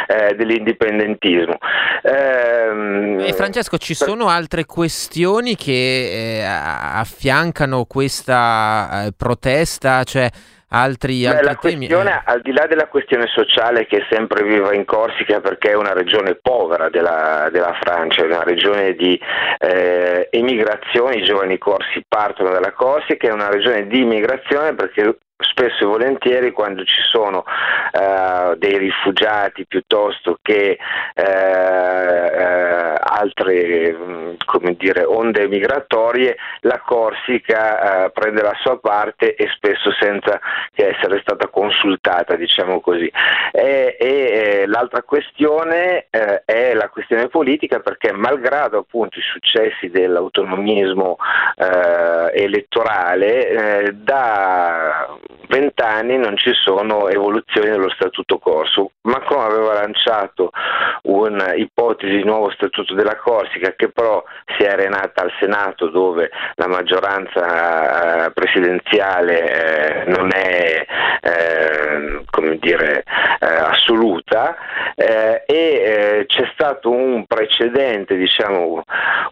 eh, dell'indipendentismo. Ehm, e Francesco, ci sono altre questioni che eh, affiancano questa eh, protesta? Cioè, altri, Beh, altri la temi? Questione, eh. al di là della questione sociale che è sempre viva in Corsica perché è una regione povera della, della Francia, è una regione di eh, emigrazione, i giovani corsi partono dalla Corsica, è una regione di immigrazione perché spesso e volentieri quando ci sono uh, dei rifugiati piuttosto che uh, uh, altre come dire, onde migratorie, la Corsica prende la sua parte e spesso senza essere stata consultata, diciamo così. E, e l'altra questione è la questione politica perché malgrado appunto i successi dell'autonomismo elettorale, da vent'anni non ci sono evoluzioni dello statuto corso. Macron aveva lanciato un'ipotesi di nuovo statuto della Corsica che però si è arenata al Senato dove la maggioranza eh, presidenziale eh, non è eh, come dire, eh, assoluta eh, e eh, c'è stato un precedente, diciamo,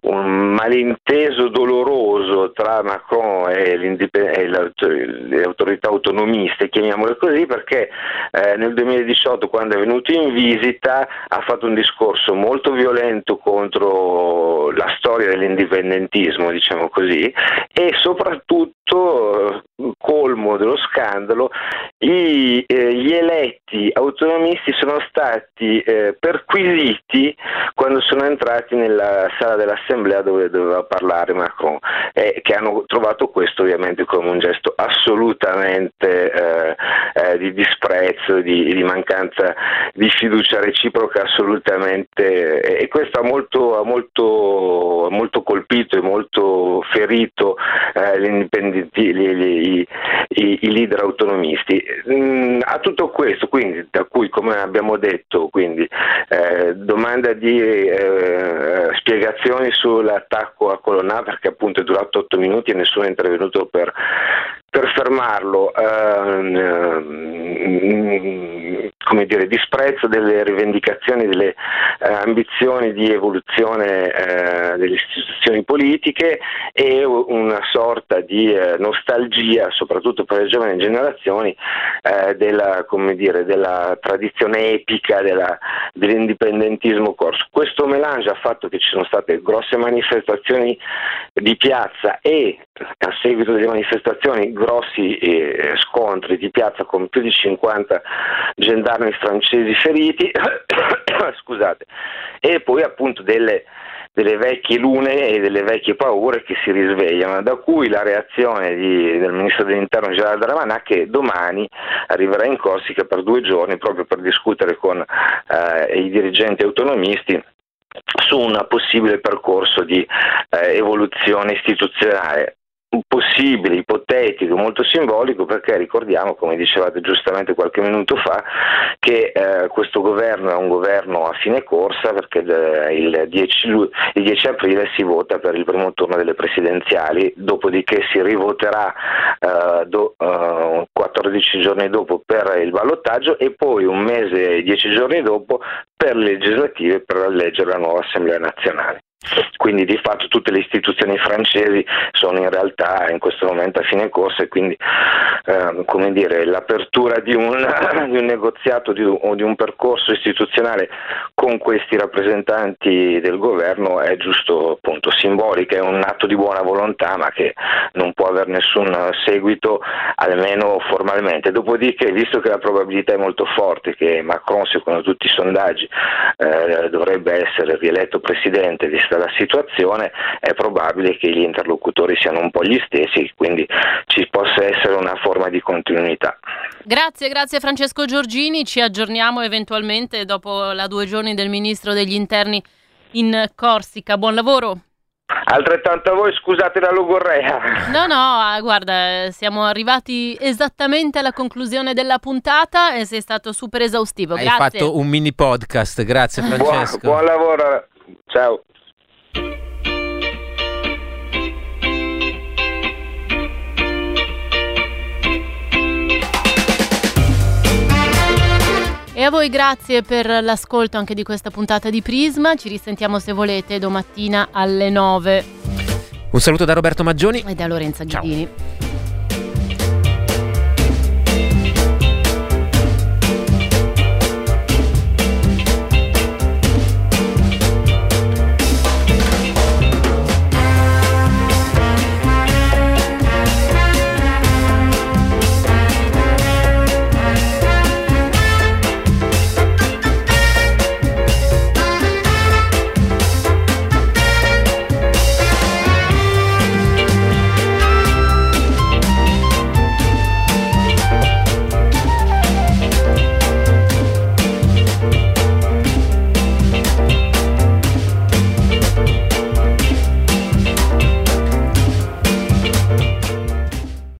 un malinteso doloroso tra Macron e, le autorità autonomiste, chiamiamole così, perché eh, nel 2018 quando è venuto in visita ha fatto un discorso molto violento contro la storia dell'indipendentismo, diciamo così, e soprattutto colmo dello scandalo, i, eh, gli eletti autonomisti sono stati eh, perquisiti quando sono entrati nella sala dell'assemblea dove doveva parlare Macron, e che hanno trovato questo ovviamente come un gesto assolutamente eh, eh di disprezzo, di, di, mancanza di fiducia reciproca assolutamente, e questo ha molto, ha molto, molto colpito e molto ferito eh, i, i, i leader autonomisti. Mm, a tutto questo, quindi, da cui, come abbiamo detto, quindi, eh, domanda di eh, spiegazioni sull'attacco a Colonna perché appunto è durato 8 minuti e nessuno è intervenuto per, per fermarlo. Eh, come dire, disprezzo delle rivendicazioni, delle eh, ambizioni di evoluzione eh, delle istituzioni politiche e una sorta di eh, nostalgia, soprattutto per le giovani generazioni, eh, della, dire, della, tradizione epica della, dell'indipendentismo corso. Questo melange ha fatto che ci sono state grosse manifestazioni di piazza e a seguito delle manifestazioni grossi eh, scontri di piazza con più di 50 gendarmi francesi feriti, scusate, e poi appunto delle, delle, vecchie lune e delle vecchie paure che si risvegliano, da cui la reazione di, del ministro dell'interno Gerard Darmanin che domani arriverà in Corsica per due giorni proprio per discutere con eh, i dirigenti autonomisti su un possibile percorso di eh, evoluzione istituzionale possibile, ipotetico, molto simbolico perché ricordiamo, come dicevate giustamente qualche minuto fa, che eh, questo governo è un governo a fine corsa perché eh, il, 10, il, 10, aprile si vota per il primo turno delle presidenziali, dopodiché si rivoterà eh, do, 14 eh, giorni dopo per il ballottaggio e poi un mese e 10 giorni dopo per le legislative per eleggere la nuova Assemblea nazionale. Quindi di fatto tutte le istituzioni francesi sono in realtà in questo momento a fine corsa e quindi eh, come dire, l'apertura di un, di un negoziato di, o di un percorso istituzionale con questi rappresentanti del governo è giusto appunto simbolica, è un atto di buona volontà ma che non può avere nessun seguito almeno formalmente. Dopodiché, visto che la probabilità è molto forte che Macron, secondo tutti i sondaggi, eh, dovrebbe essere rieletto presidente, vista vista la situazione è probabile che gli interlocutori siano un po' gli stessi, quindi ci possa essere una forma di continuità. Grazie, grazie Francesco Giorgini, ci aggiorniamo eventualmente dopo la due giorni del Ministro degli Interni in Corsica. Buon lavoro. Altrettanto a voi, scusate la logorrea. No, no, ah, guarda, siamo arrivati esattamente alla conclusione della puntata e sei stato super esaustivo. Hai grazie. fatto un mini podcast, grazie Francesco. Buon, buon lavoro, ciao. E a voi grazie per l'ascolto anche di questa puntata di Prisma. Ci risentiamo se volete domattina alle 9. Un saluto da Roberto Maggioni e da Lorenza Ghidini. Ciao.